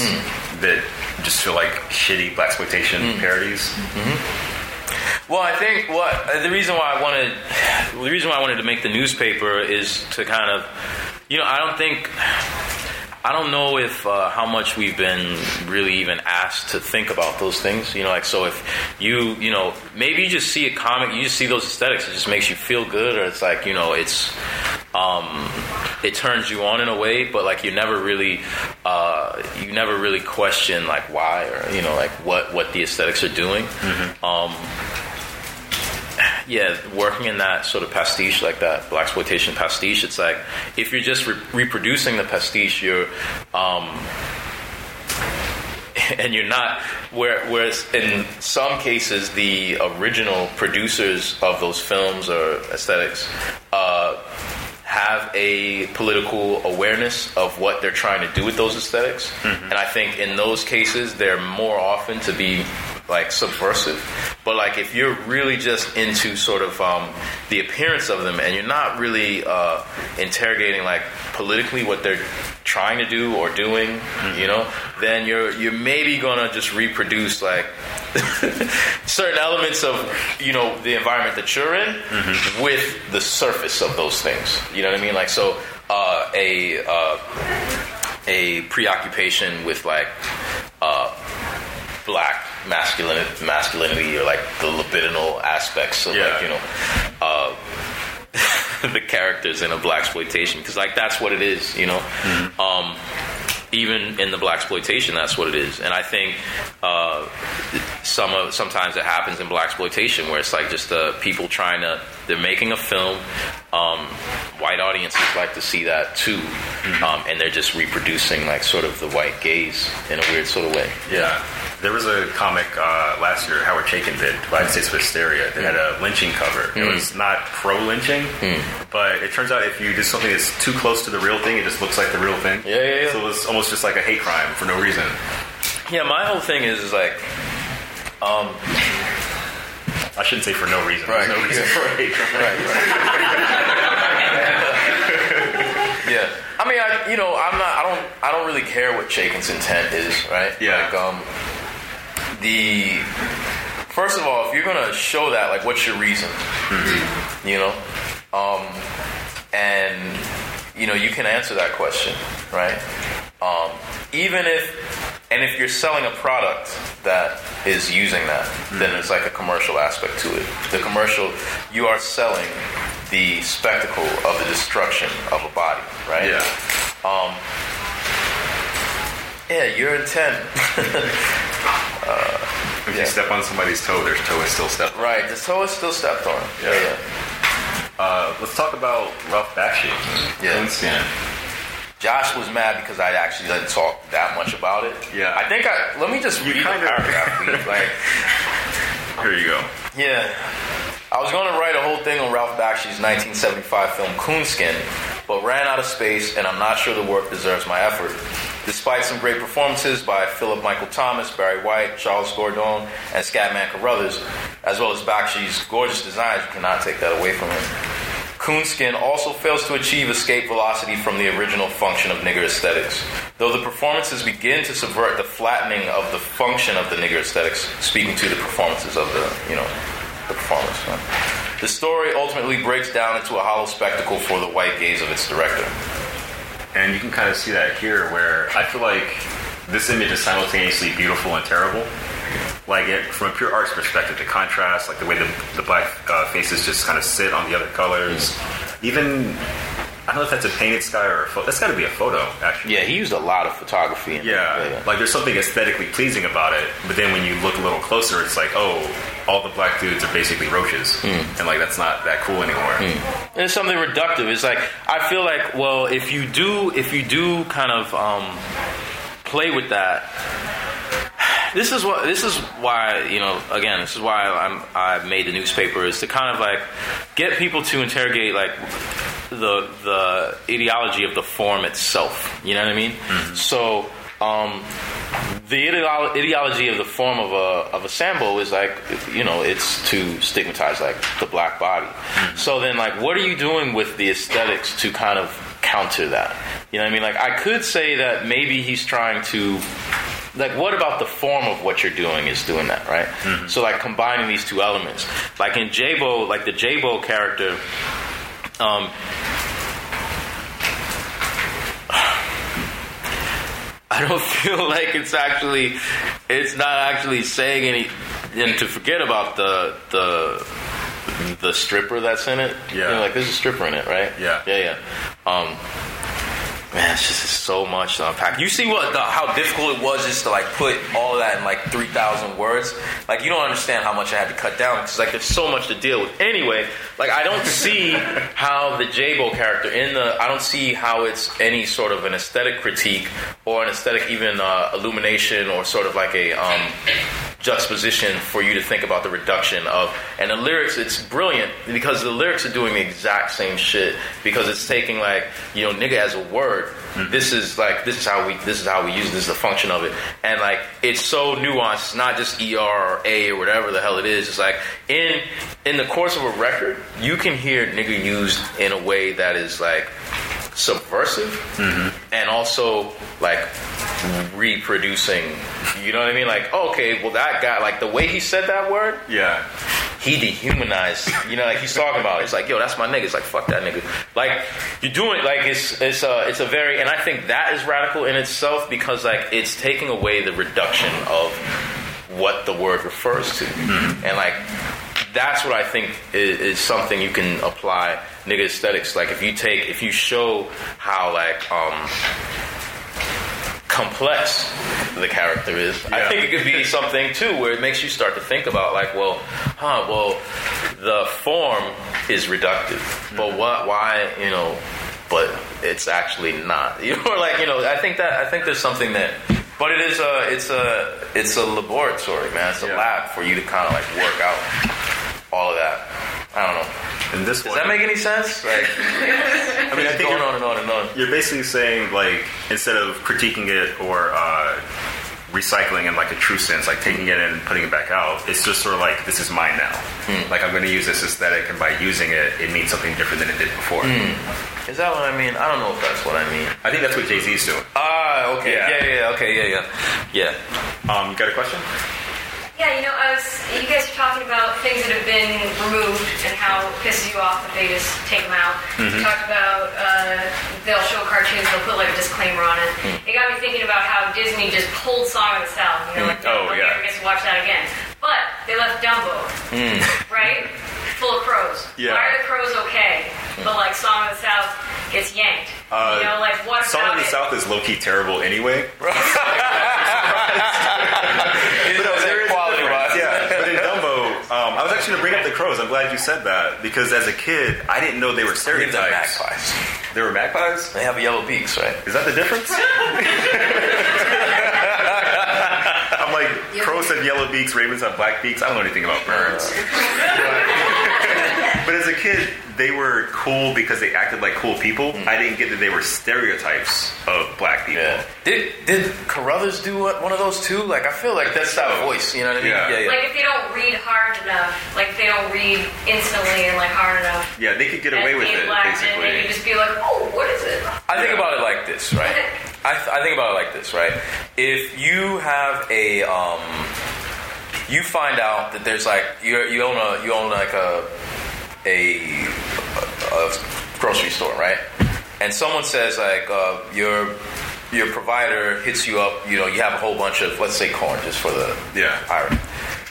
S4: that just feel like shitty blaxploitation parodies.
S3: Well, I think what uh, the reason why I wanted the reason why I wanted to make the newspaper is to kind of, you know, I don't think. I don't know if uh, how much we've been really even asked to think about those things. You know, like so if you you know maybe you just see a comic, you just see those aesthetics, it just makes you feel good, or it's like you know it's um, it turns you on in a way, but like you never really uh, you never really question like why or you know like what what the aesthetics are doing. Um, yeah, working in that sort of pastiche, like that blaxploitation pastiche, it's like if you're just re- reproducing the pastiche, you're um, and you're not. Where, whereas in some cases, the original producers of those films or aesthetics uh, have a political awareness of what they're trying to do with those esthetics mm-hmm. and I think in those cases, they're more often to be like subversive. But like if you're really just into sort of um, the appearance of them and you're not really uh, interrogating like politically what they're trying to do or doing, you know, then you're you're maybe gonna just reproduce like certain elements of you know the environment that you're in with the surface of those things. You know what I mean? Like so, uh, a uh, a preoccupation with like uh, black masculinity, masculinity or like the libidinal aspects of
S4: Yeah.
S3: like you know. Uh, the characters in a blaxploitation because like that's what it is you know um, even in the blaxploitation that's what it is and i think uh, some of sometimes it happens in blaxploitation where it's like just uh, people trying to they're making a film um, white audiences like to see that too um, and they're just reproducing like sort of the white gaze in a weird sort of way
S4: Yeah. There was a comic uh, last year, Howard Chaykin did, Divided States of Hysteria, that had a lynching cover. It was not pro lynching, but it turns out if you do something that's too close to the real thing, it just looks like the real thing.
S3: Yeah, yeah, yeah.
S4: So it was almost just like a hate crime for no reason.
S3: yeah my whole thing is, is like um,
S4: I shouldn't say for no reason.
S3: Right.
S4: There's no reason for hate crime.
S3: Right, right. yeah. I mean, I, you know, I'm not. I don't. I don't really care what Chaykin's intent is, right?
S4: Yeah.
S3: Like, um, the first of all, if you're gonna show that, like, what's your reason? You know, um, and you know, you can answer that question, right? Um, even if, and if you're selling a product that is using that, then there's like a commercial aspect to it. The commercial, you are selling the spectacle of the destruction of a body, right?
S4: Yeah.
S3: Um, yeah, your intent.
S4: If
S3: Yeah.
S4: you step on somebody's toe, their toe is still stepped. on.
S3: right, the toe is still stepped on. Yeah,
S4: Yeah.
S3: yeah.
S4: Uh, let's talk about Ralph Bakshi.
S3: Yeah.
S4: Coonskin.
S3: Josh was mad because I actually didn't talk that much about it.
S4: Yeah.
S3: I think I let me just
S4: You
S3: read
S4: kind
S3: the
S4: of-
S3: paragraph. please. like,
S4: Here you go.
S3: yeah, I was going to write a whole thing on Ralph Bakshi's 1975 film Coonskin, but ran out of space, and I'm not sure the work deserves my effort. Despite some great performances by Philip Michael Thomas, Barry White, Charles Gordone, and Scatman Crothers, as well as Bakshi's gorgeous designs, you cannot take that away from him. Coonskin also fails to achieve escape velocity from the original function of nigger aesthetics. Though the performances begin to subvert the flattening of the function of the nigger aesthetics, speaking to the performances of the, you know, the performance. The story ultimately breaks down into a hollow spectacle for the white gaze of its director.
S4: And you can kind of see that here, where I feel like this image is simultaneously beautiful and terrible. Like it, from a pure arts perspective, the contrast, like the way the, the black uh, faces just kind of sit on the other colors. Even I don't know if that's a painted sky or a photo. That's got to be a photo, actually.
S3: Yeah, he used a lot of photography. In
S4: Yeah, like there's something aesthetically pleasing about it, but then when you look a little closer, it's like, oh, all the black dudes are basically roaches, and like that's not that cool anymore.
S3: It's something reductive. It's like I feel like well, if you do if you do kind of um, play with that, this is what this is why you know again this is why I'm I made the newspaper is to kind of like get people to interrogate like the the ideology of the form itself. You know what I mean? Mm-hmm. So. Um, the ideolo- ideology of the form of a of a sambo is like you know it's to stigmatize like the black body. Mm-hmm. So then like what are you doing with the aesthetics to kind of counter that? You know what I mean? Like I could say that maybe he's trying to like what about the form of what you're doing is doing that, right? Mm-hmm. So like combining these two elements. Like in J-Bo, like the J-Bo character um I don't feel like it's actually it's not actually saying any and to forget about the the the stripper that's in it. You
S4: Yeah.
S3: know, like there's a stripper in it, right?
S4: Yeah.
S3: Yeah, yeah. Um Man, it's just so much to unpack. You see what the, how difficult it was just to like put all of that in like three thousand words. Like you don't understand how much I had to cut down because like there's so much to deal with. Anyway, like I don't see how the J-Bo character in the I don't see how it's any sort of an aesthetic critique or an aesthetic even uh, illumination or sort of like a um, juxtaposition for you to think about the reduction of and the lyrics it's brilliant because the lyrics are doing the exact same shit because it's taking like you know nigga as a word this is like this is how we this is how we use it, this is the function of it. And like it's so nuanced. It's not just er or a or whatever the hell it is. It's like in in the course of a record you can hear nigga used in a way that is like subversive and also like reproducing. You know what i mean? Like okay well that guy like the way he said that word
S4: Yeah,
S3: he dehumanized. You know, like he's talking about. It's like, yo, that's my nigga. It's like, fuck that nigga. Like you're doing like it's it's a it's a very and I think that is radical in itself because like it's taking away the reduction of what the word refers to, and like that's what I think is, is something you can apply nigga aesthetics. Like if you take if you show how like um complex the character is. I think it could be something too where it makes you start to think about like, well, huh, well, the form is reductive, but mm-hmm. what, why, you know, but it's actually not. You know, like you know, I think that I think there's something that, but it is a, it's a, it's a laboratory, man. It's a
S4: Yeah.
S3: lab for you to kind of like work out all of that. I don't know.
S4: and this
S3: Does
S4: one,
S3: that make any sense? Like,
S4: I mean, I think
S3: going
S4: you're,
S3: on and on and on.
S4: you're basically saying like instead of critiquing it or uh, recycling in like a true sense, like taking it in and putting it back out. It's just sort of like this is mine now. Like I'm going to use this aesthetic, and by using it, it means something different than it did before.
S3: Is that what I mean? I don't know if that's what I mean.
S4: I think that's what Jay Z's doing.
S3: Ah, okay.
S4: Yeah.
S3: Yeah, yeah, yeah. Okay, yeah, yeah. Yeah.
S4: Um, you got a question?
S5: Yeah, you know, I was. You guys are talking about things that have been removed and how it pisses you off that they just take them out.
S4: Mm-hmm.
S5: You talked about uh, they'll show cartoons, they'll put like a disclaimer on it.
S4: Hmm.
S5: It got me thinking about how Disney just pulled Song of the South. You know, like
S4: Oh,
S5: nobody
S4: yeah.
S5: ever gets to watch that again. But they left Dumbo, right? Full of crows.
S4: Yeah.
S5: Why are the crows okay? But like Song of the South gets yanked.
S4: Uh,
S5: you know, like what
S4: Song of the
S5: it?
S4: South is low key terrible anyway.
S3: You know,
S4: there is a
S3: quality
S4: difference.
S3: wise.
S4: Yeah, but in Dumbo, um, I was actually going to bring up the crows. I'm glad you said that because as a kid, I didn't know they were
S3: They're
S4: stereotypes.
S3: magpies.
S4: They were magpies.
S3: They have yellow beaks, right?
S4: Is that the difference? I'm like, crows have yellow beaks, ravens have black beaks. I don't know anything about birds. but as a kid, they were cool because they acted like cool people. I didn't get that they were stereotypes of black people.
S3: Yeah. Did did Crothers do one of those too? Like I feel like that's that voice. You know what I mean?
S4: Yeah.
S3: yeah.
S5: Like if they don't read hard enough, like they don't read instantly and like hard enough.
S4: Yeah, they could get away with it,
S5: Basically, And they
S4: basically.
S5: can just be like, oh, what is it?
S3: I think about it like this, right? I, th- I think about it like this, right? If you have a, um, you find out that there's like you you own a you own like a a, a grocery store, right? And someone says like uh, your your provider hits you up, you know, you have a whole bunch of let's say corn just for the
S4: Yeah.
S3: irony.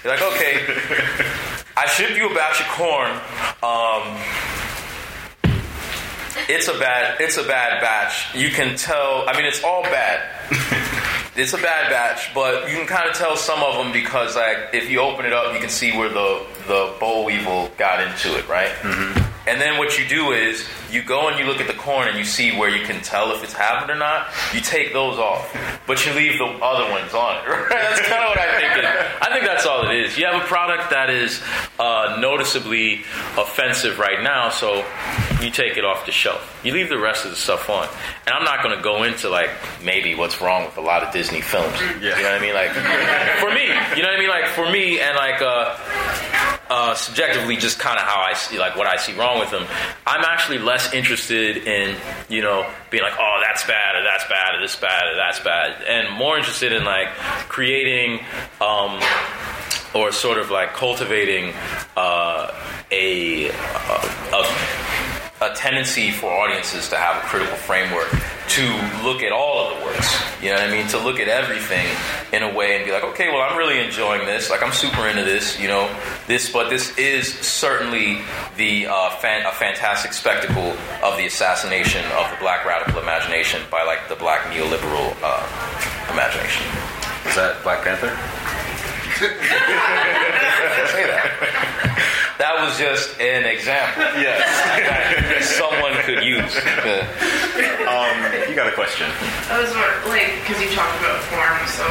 S3: You're like, okay, I shipped you a batch of corn. Um, it's a bad it's a bad batch. You can tell. I mean, it's all bad. it's a bad batch, but you can kind of tell some of them because, like, if you open it up, you can see where the the boll weevil got into it, right? Mm-hmm. And then what you do is you go and you look at the corn and you see where you can tell if it's happened or not. You take those off, but you leave the other ones on. Right? That's kind of what I think. It, I think that's all it is. You have a product that is uh, noticeably offensive right now, so you take it off the shelf. You leave the rest of the stuff on. And I'm not going to go into like maybe what's wrong with a lot of Disney films.
S4: Yeah.
S3: You know what I mean? Like for me, you know what I mean? Like for me, and like. Uh, uh, subjectively just kind of how I see, like what I see wrong with them. I'm actually less interested in, you know, being like, oh, that's bad, or that's bad, or this bad, or that's bad, and more interested in like creating, um, or sort of like cultivating uh, a, a a tendency for audiences to have a critical framework to look at all of the works. You know what I mean? To look at everything in a way and be like, okay, well, I'm really enjoying this. Like, I'm super into this. You know, this, but this is certainly the uh, fan, a fantastic spectacle of the assassination of the black radical imagination by like the black neoliberal uh, imagination.
S4: Is that Black Panther?
S3: Say that. That was just an example
S4: Yes.
S3: that someone could use.
S4: Um, you got a question?
S2: I was wondering, like, because you talked about form, so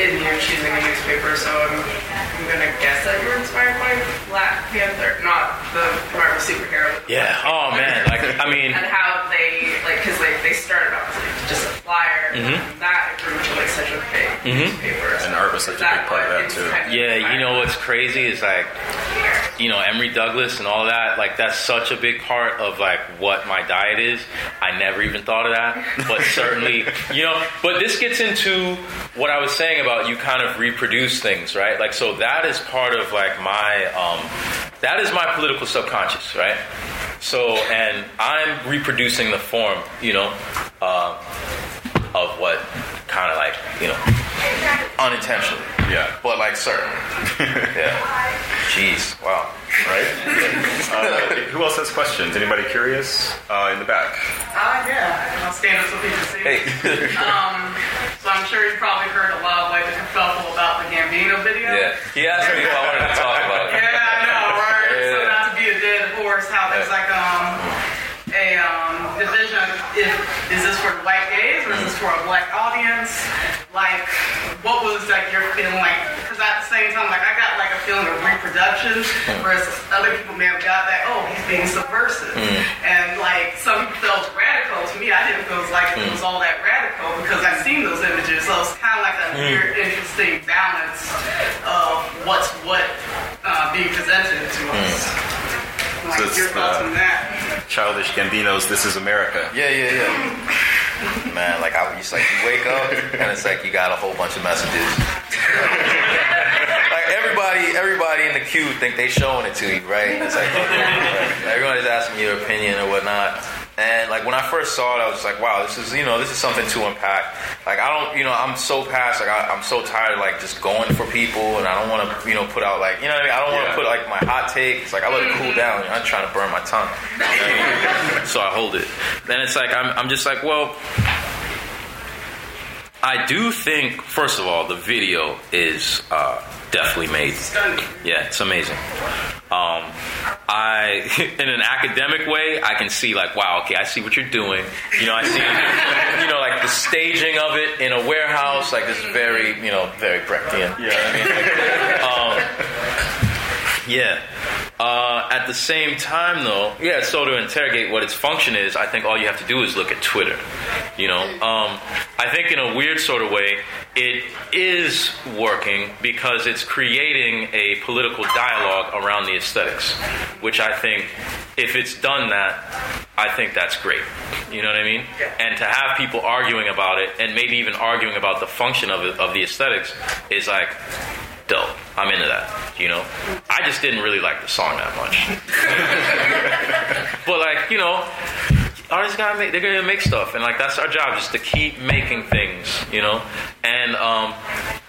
S2: in you're choosing a newspaper, so I'm, I'm gonna guess that you're inspired by Black Panther, not the Marvel superhero.
S3: Yeah. Oh man. Like I mean.
S2: And how they like, because like they started off like, just a flyer,
S3: Mm-hmm.
S2: that grew to like such a big newspaper.
S4: And art was such a big part of that, too.
S2: kind of
S3: Yeah, you know what's crazy is like, you know, Emory Douglas and all that. Like that's such a big part of like what my diet is. I never even thought of that, but certainly, you know. But this gets into what I was saying about you kind of reproduce things, right? Like so that is part of like my um, that is my political subconscious, right? So and I'm reproducing the form, you know, uh, of what kind of like you know unintentionally.
S4: Yeah.
S3: But like certainly. yeah. Jeez. Wow.
S4: Right? uh, who else has questions? Anybody curious? Uh, in the back.
S2: Ah, yeah. I'll stand up so people see.
S3: Hey.
S2: Um, so I'm sure you've probably heard a lot of like the kerfuffle about the Gambino video.
S3: yeah. He asked me if I wanted to talk about it.
S2: Yeah, I know, right? So
S3: Yeah.
S2: not to be a dead horse, how there's
S3: Yeah.
S2: like um a um division. If is this for white gaze or is this for a black audience? Like, what was like your feeling like? Because at the same time, like I got like a feeling of reproduction, hmm. whereas other people may have got that, oh, he's being subversive. Hmm. And like some people felt radical. To me, I didn't feel like it hmm. was all that radical because I've seen those images. So it's kind of like a weird, interesting balance of what's what uh, being presented to us. Like
S4: So it's,
S2: your thoughts
S4: uh,
S2: on that?
S4: Childish Gambino's "This Is America."
S3: Yeah, yeah, yeah. Man, like I just like you wake up and it's like you got a whole bunch of messages. like everybody, everybody in the queue think they showing it to you, right? It's like everyone is asking your opinion or whatnot. And like when I first saw it, I was like, wow, this is you know this is something to unpack. Like I don't, you know, I'm so past like I, I'm so tired of like just going for people, and I don't want to you know put out like you know what I mean. I don't want to
S4: Yeah.
S3: put like my hot takes. Like I let it cool down. You know, I'm trying to burn my tongue, so I hold it. Then it's like I'm I'm just like well. I do think, first of all, the video is uh, definitely made.
S2: Stunning.
S3: Yeah, it's amazing. Um, I, in an academic way, I can see like, wow, okay, I see what you're doing. You know, I see, you know, like the staging of it in a warehouse. Like this is very, you know, very Brechtian. You know I mean? Like, um, yeah. Uh, at the same time, though, yeah. So to interrogate what its function is, I think all you have to do is look at Twitter. You know, um, I think in a weird sort of way, it is working because it's creating a political dialogue around the aesthetics, which I think, if it's done that, I think that's great. You know what I mean? And to have people arguing about it, and maybe even arguing about the function of it, of the aesthetics, is like dope. I'm into that. You know, I just didn't really like the song that much. but like, you know, artists gotta make. They're gonna make stuff, and like that's our job, just to keep making things. You know, and um,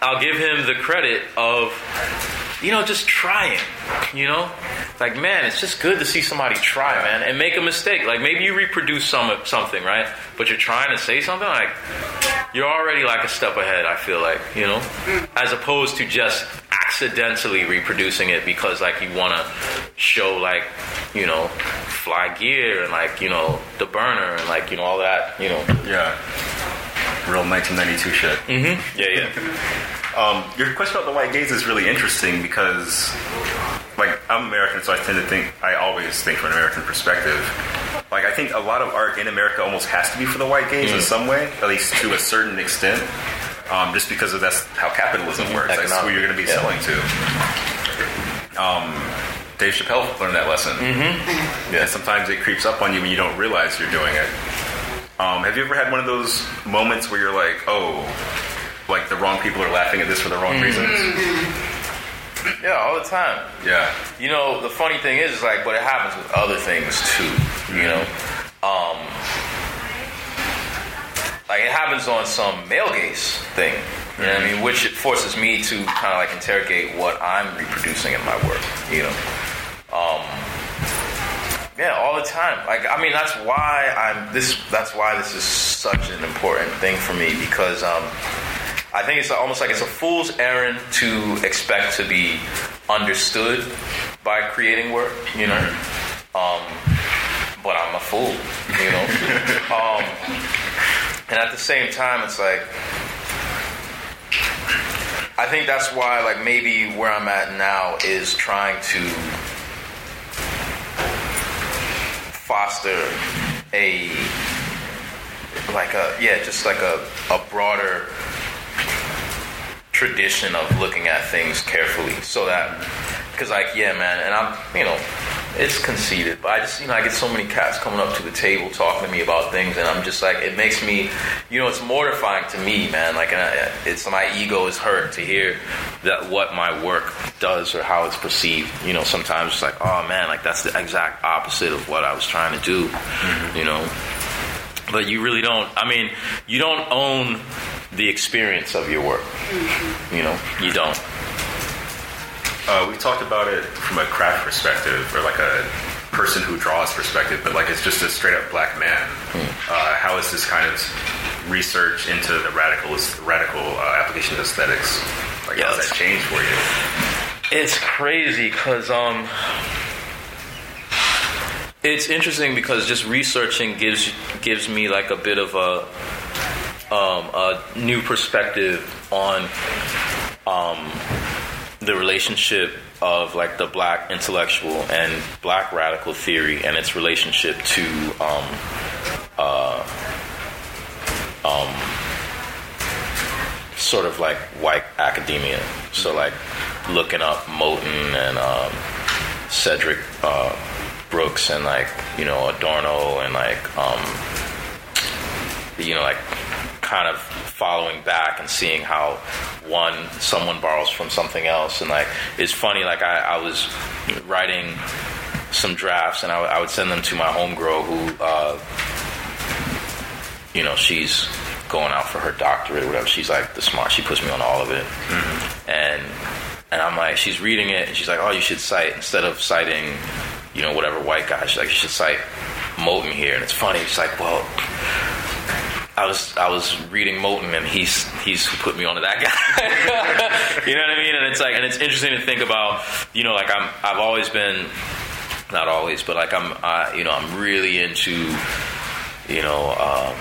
S3: I'll give him the credit of. You know, just trying. You know, like man, it's just good to see somebody try, man, and make a mistake. Like maybe you reproduce some something, right? But you're trying to say something like you're already like a step ahead. I feel like you know, as opposed to just accidentally reproducing it because like you want to show like you know fly gear and like you know the burner and like you know all that you know
S4: Yeah. Real 1992 shit. Mm-hmm.
S3: Yeah yeah
S4: Um, your question about the white gaze is really interesting because, like, I'm American, so I tend to think, I always think from an American perspective. Like, I think a lot of art in America almost has to be for the white gaze in some way, at least to a certain extent, um, just because of that's how capitalism works. That's who you're going to be
S3: yeah.
S4: selling to. Um, Dave Chappelle learned that lesson. Mm-hmm. Yeah, sometimes it creeps up on you when you don't realize you're doing it. Um, have you ever had one of those moments where you're like, oh, like the wrong people are laughing at this for the wrong reasons?
S3: yeah all the time.
S4: Yeah.
S3: you know the funny thing is, is like but it happens with other things too you know? Um like it happens on some male gaze thing you know what I mean? Which it forces me to kind of like interrogate what I'm reproducing in my work you know? Um yeah all the time. Like I mean that's why I'm this that's why this is such an important thing for me because um I think it's almost like it's a fool's errand to expect to be understood by creating work, you know. Um, but I'm a fool, you know. um, and at the same time, it's like I think that's why, like, maybe where I'm at now is trying to foster a like a yeah, just like a a broader tradition of looking at things carefully so that because like yeah man and i'm you know it's conceited but i just you know i get so many cats coming up to the table talking to me about things and i'm just like it makes me you know it's mortifying to me man like I, it's my ego is hurt to hear that what my work does or how it's perceived you know sometimes it's like oh man like that's the exact opposite of what i was trying to do mm-hmm. you know? But you really don't i mean you don't own the experience of your work you know you don't
S4: Uh, we talked about it from a craft perspective, or like a person who draws perspective, but like it's just a straight up black man. Uh, how is this kind of research into the radical radical uh, application of aesthetics? Like, how does that change for you?
S3: It's crazy because um, it's interesting because just researching gives gives me like a bit of a um, a new perspective on um, the relationship of like the black intellectual and black radical theory and its relationship to um, uh, um, sort of like white academia. So like looking up Moten and um, Cedric uh, Brooks and like you know Adorno and like um, you know like kind of following back and seeing how one someone borrows from something else. And like it's funny like I, I was writing some drafts and I, would- I would send them to my homegirl who uh, you know she's going out for her doctorate or whatever. She's like the smart she puts me on all of it. And and I'm like she's reading it and she's like oh you should cite instead of citing you know whatever white guy she's like you should cite Moten here. And it's funny she's like well I was I was reading Moten and he's he's put me onto that guy. you know what I mean? And it's like and it's interesting to think about. You know, like I'm I've always been not always, but like I'm uh, you know I'm really into you know um,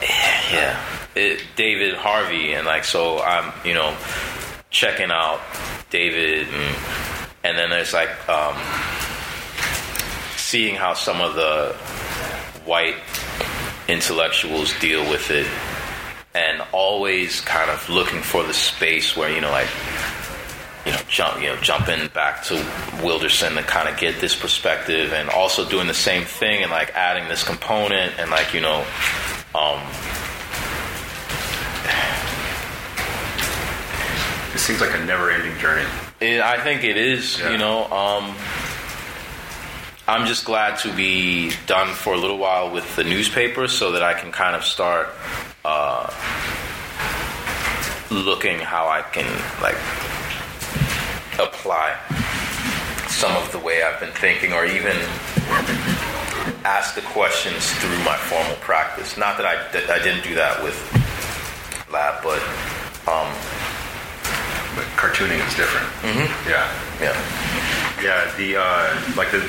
S3: yeah it, David Harvey and like so I'm you know checking out David and and then there's like um, seeing how some of the white intellectuals deal with it and always kind of looking for the space where you know like you know jump you know jumping back to Wilderson to kind of get this perspective and also doing the same thing and like adding this component and like you know um
S4: It seems like a never-ending journey.
S3: It, I think it is.
S4: Yeah.
S3: You know, um, I'm just glad to be done for a little while with the newspaper, so that I can kind of start uh, looking how I can like apply some of the way I've been thinking, or even ask the questions through my formal practice. Not that I that I didn't do that with lab, but um,
S4: But cartooning is different. Mm-hmm. Yeah.
S3: yeah.
S4: Yeah, the uh, like the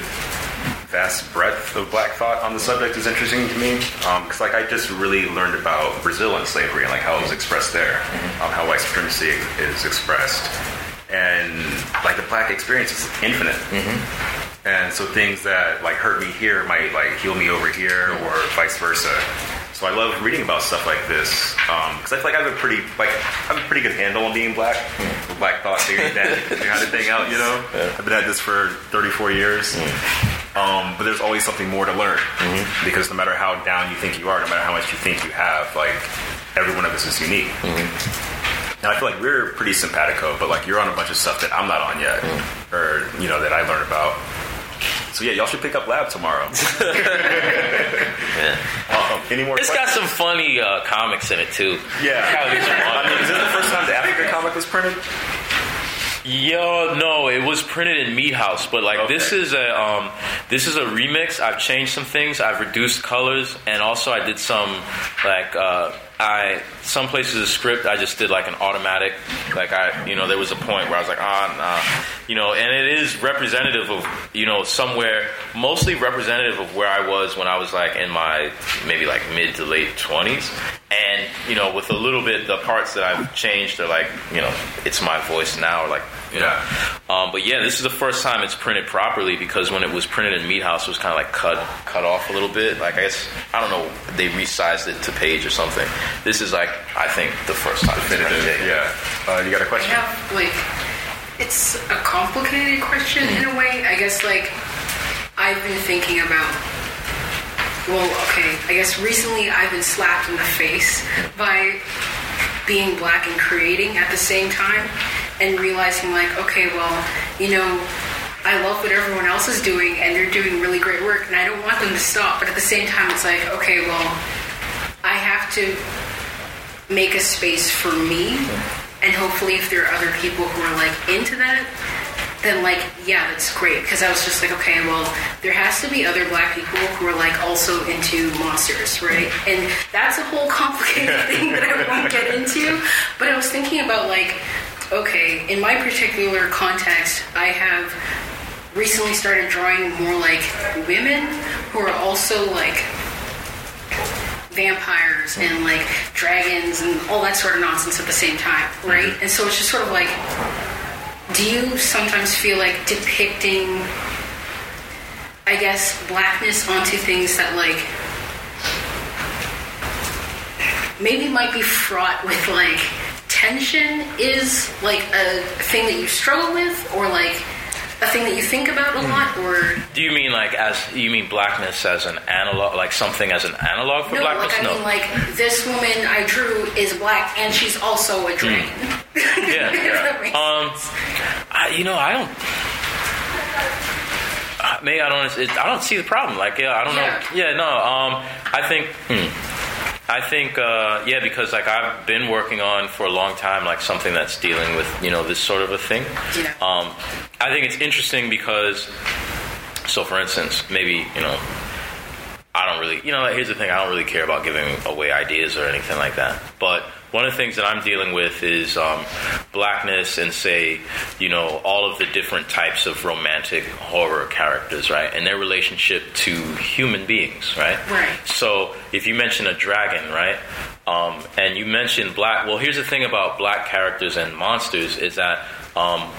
S4: vast breadth of black thought on the subject is interesting to me um, because like I just really learned about Brazil and slavery and like how it was expressed there, mm-hmm. um, how white supremacy is expressed, and like the black experience is infinite. Mm-hmm. And so things that like hurt me here might like heal me over here, mm-hmm. or vice versa. So I love reading about stuff like this um, because I feel like I have a pretty like I have a pretty good handle on being black, black thought theory, that kind of thing out. You know, I've been at this for 34 years. Um, but there's always something more to learn because no matter how down you think you are, no matter how much you think you have, like every one of us is unique. Now I feel like we're pretty simpatico, but like you're on a bunch of stuff that I'm not on yet, or you know that I learned about. So yeah, y'all should pick up Lab tomorrow. Um, any more?
S3: It's got some funny uh, comics in it too.
S4: Yeah.
S3: Gotta be some
S4: I mean, is this the first time the Africa comic was printed?
S3: Yo, no, it was printed in Meathaus, but like
S4: Okay.
S3: this is a um, this is a remix. I've changed some things. I've reduced colors, and also I did some like uh, I some places of script I just did like an automatic. Like I, you know, there was a point where I was like, ah, nah, you know, and it is representative of you know somewhere mostly representative of where I was when I was like in my maybe like mid to late twenties. And you know, with a little bit, the parts that I've changed are like, you know, it's my voice now, or like, you know. Um, but yeah, this is the first time it's printed properly because when it was printed in Meathaus, it was kind of like cut cut off a little bit. Like I guess I don't know, they resized it to page or something. This is like I think the first time. it's
S4: Definitive. Yeah. Uh, you got a question?
S7: have like it's a complicated question in a way. I guess like I've been thinking about well, okay, I guess recently I've been slapped in the face by being black and creating at the same time and realizing like, okay, well, you know, I love what everyone else is doing and they're doing really great work and I don't want them to stop, but at the same time it's like, okay, well, I have to make a space for me. And hopefully if there are other people who are like into that then like yeah that's great. Because i was just like okay well there has to be other black people who are like also into monsters right? And that's a whole complicated thing that i won't get into. But i was thinking about like okay in my particular context i have recently started drawing more like women who are also like vampires and like dragons and all that sort of nonsense at the same time, right? Mm-hmm. And so it's just sort of like, do you sometimes feel like depicting, I guess, blackness onto things that like maybe might be fraught with like tension is like a thing that you struggle with or like a thing that you think about a lot or
S3: Do you mean like as you mean blackness as an analog, like something as an analog for blackness?
S7: no
S3: blackness?
S7: like i mean like this woman i drew is black and she's also a dragon
S3: yeah.
S7: If that makes
S3: Um, I, you know, I don't. uh, Maybe I don't. It, I don't see the problem. Like, yeah, I don't know. Yeah, no. Um, I think. Hmm, I think, uh, yeah, because like I've been working on for a long time, like something that's dealing with you know this sort of a thing.
S7: Yeah.
S3: Um, I think it's interesting because, so for instance, maybe you know, I don't really, you know, here's the thing, I don't really care about giving away ideas or anything like that. But one of the things that I'm dealing with is um, blackness and say, you know, all of the different types of romantic horror characters, right, and their relationship to human beings, right?
S7: Right.
S3: So if you mention a dragon, right, um, and you mention black, well, here's the thing about black characters and monsters is that. Um,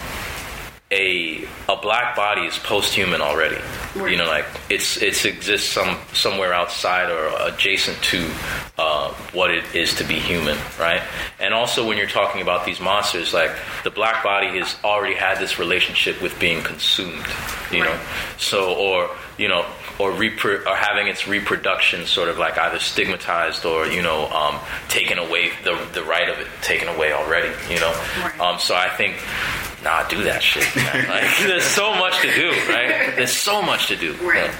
S3: a a black body is post-human already. You know, like it's it's exists some somewhere outside or adjacent to uh, what it is to be human, right? And also, when you're talking about these monsters, like the black body has already had this relationship with being consumed. You know, so or you know. Or, repro- or having its reproduction sort of like either stigmatized or you know um, taken away the the right of it taken away already you know
S7: Right.
S3: um, so I think nah, do that shit. Like, there's so much to do, right? There's so much to do.
S7: Right.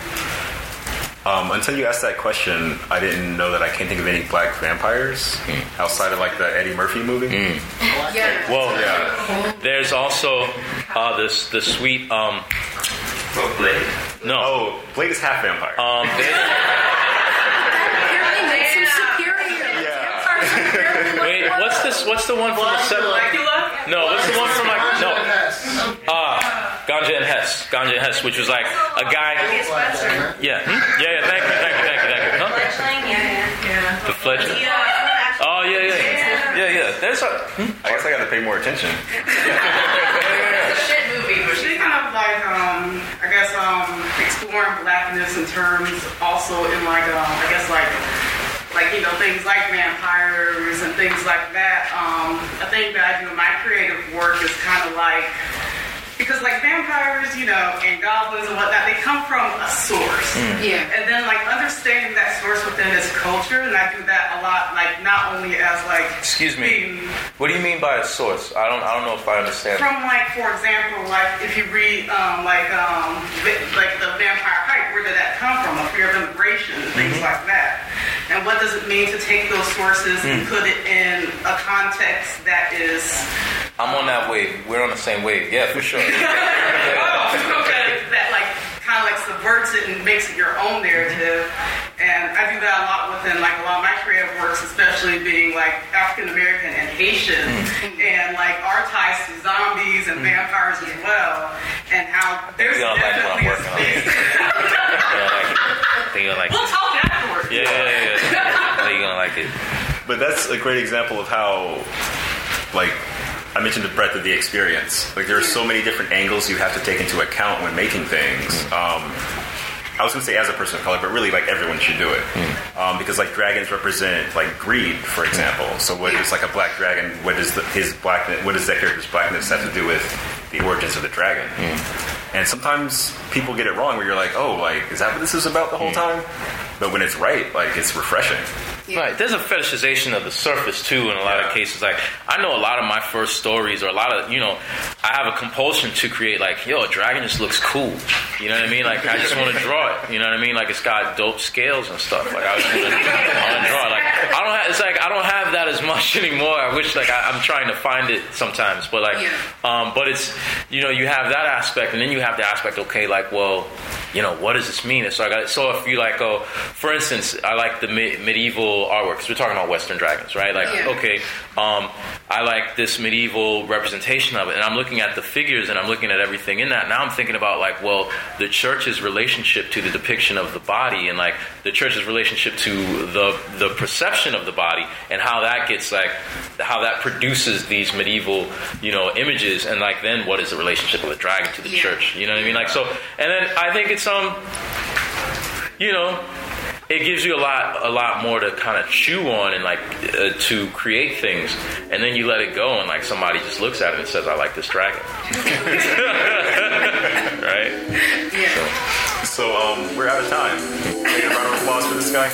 S8: Um, until you asked that question, I didn't know that I can't think of any black vampires outside of like the Eddie Murphy movie.
S7: yeah
S3: Well,
S8: Yeah.
S3: there's also uh, this the sweet um
S6: Well, Blade.
S3: no
S8: Oh, Blade is half vampire.
S3: um
S7: That apparently makes him superior
S8: Yeah.
S3: wait what's this what's the one from the seven
S2: Dracula?
S3: no what's the one from like no Ganja and Hess Ganja and Hess which was like a guy yeah hmm? yeah yeah thank you thank you thank you thank you huh? the Fletcher oh yeah yeah yeah yeah there's a hmm?
S8: I guess I got to pay more attention.
S2: It's a shit movie, but she kind of like, um, I guess, um, exploring blackness in terms also in like, um, I guess like, like you know things like vampires and things like that. Um, I think that I do in my creative work is kind of like. Because like vampires, you know, and goblins and whatnot, they come from a source.
S7: yeah
S2: And then like understanding that source within its culture, and I do that a lot, like not only as like
S3: Excuse me.
S2: being
S3: What do you mean by a source? I don't. I don't know if I understand.
S2: from like, for example, like if you read um, like um, like the Vampire Hype, where did that come from? A fear of immigration and things like that. And what does it mean to take those sources and put it in a context that is
S3: I'm on that wave. We're on the same wave. Yeah, for sure.
S2: Oh, okay, that like kind of like subverts it and makes it your own narrative. And I do that a lot within like a lot of my creative works, especially being like African American and Haitian, mm-hmm. and like our ties to zombies and mm-hmm. vampires as well, and how there's
S3: You don't like what
S2: definitely a
S3: working on.
S2: space.
S3: Like it. You'll like
S2: we'll
S3: it.
S2: talk afterwards.
S3: Yeah, yeah, yeah. yeah. I think you're gonna like it.
S8: But that's a great example of how, like, I mentioned the breadth of the experience. Like, there are so many different angles you have to take into account when making things. Mm. Um, I was going to say as a person of color, but really, like, everyone should do it. Mm. Um, because, like, dragons represent, like, greed, for mm. example. So, what is, like, a black dragon? What is the, his blackness, what does that character's blackness have to do with the origins of the dragon? And sometimes people get it wrong where you're like, oh, like, is that what this is about the whole time? But when it's right, like, it's refreshing.
S3: Right. There's a fetishization of the surface too in a lot of cases. Like I know a lot of my first stories or a lot of you know, I have a compulsion to create like, yo, a dragon just looks cool. You know what I mean? Like I just want to draw it. You know what I mean? Like it's got dope scales and stuff. Like I I wanna draw it. Like I don't have it's like I don't have that as much anymore. I wish like I, I'm trying to find it sometimes. But like
S7: Yeah.
S3: um but it's you know, you have that aspect and then you have the aspect, okay, like well you know, what does this mean? And so I got so if you like oh, for instance, I like the me- medieval artwork because we're talking about Western dragons, right? Like,
S7: Yeah.
S3: okay, um, I like this medieval representation of it, and I'm looking at the figures and I'm looking at everything in that. Now I'm thinking about like, well, the church's relationship to the depiction of the body, and like the church's relationship to the the perception of the body, and how that gets like how that produces these medieval, you know, images, and like then what is the relationship of the dragon to the
S7: Yeah.
S3: church? You know what I mean? Like so, and then I think it's um, you know, it gives you a lot a lot more to kind of chew on and like uh, to create things and then you let it go and like somebody just looks at it and says i like this dragon right
S7: Yeah.
S4: So um, we're out of time. Can we get a round of applause for this guy?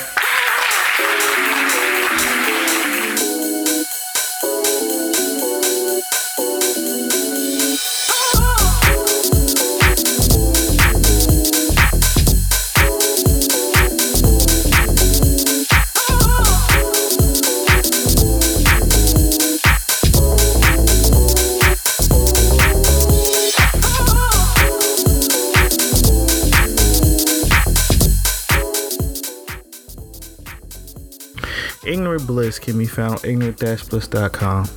S1: Bliss can be found ignorant-bliss.com.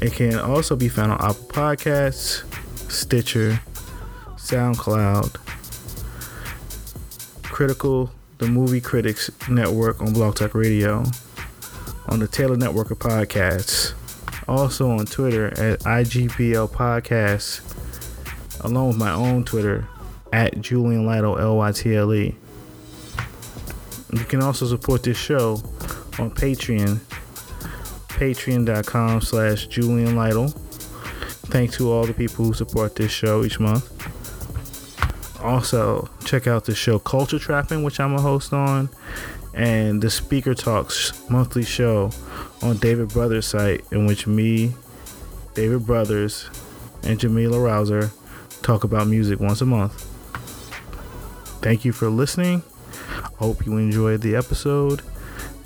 S1: It can also be found on Apple Podcasts, Stitcher, SoundCloud, Critical, the Movie Critics Network on Blog Talk Radio, on the Taylor Network of Podcasts, also on Twitter at IGBL Podcasts, along with my own Twitter at Julian Lytle, L-Y-T-L-E. You can also support this show on Patreon, patreon.com slash Julian Lytle. Thanks to all the people who support this show each month. Also, check out the show Culture Trapping, which I'm a host on, and the Speaker Talks monthly show on David Brothers' site, in which me, David Brothers, and Jamila Rowser talk about music once a month. Thank you for listening. I Hope you enjoyed the episode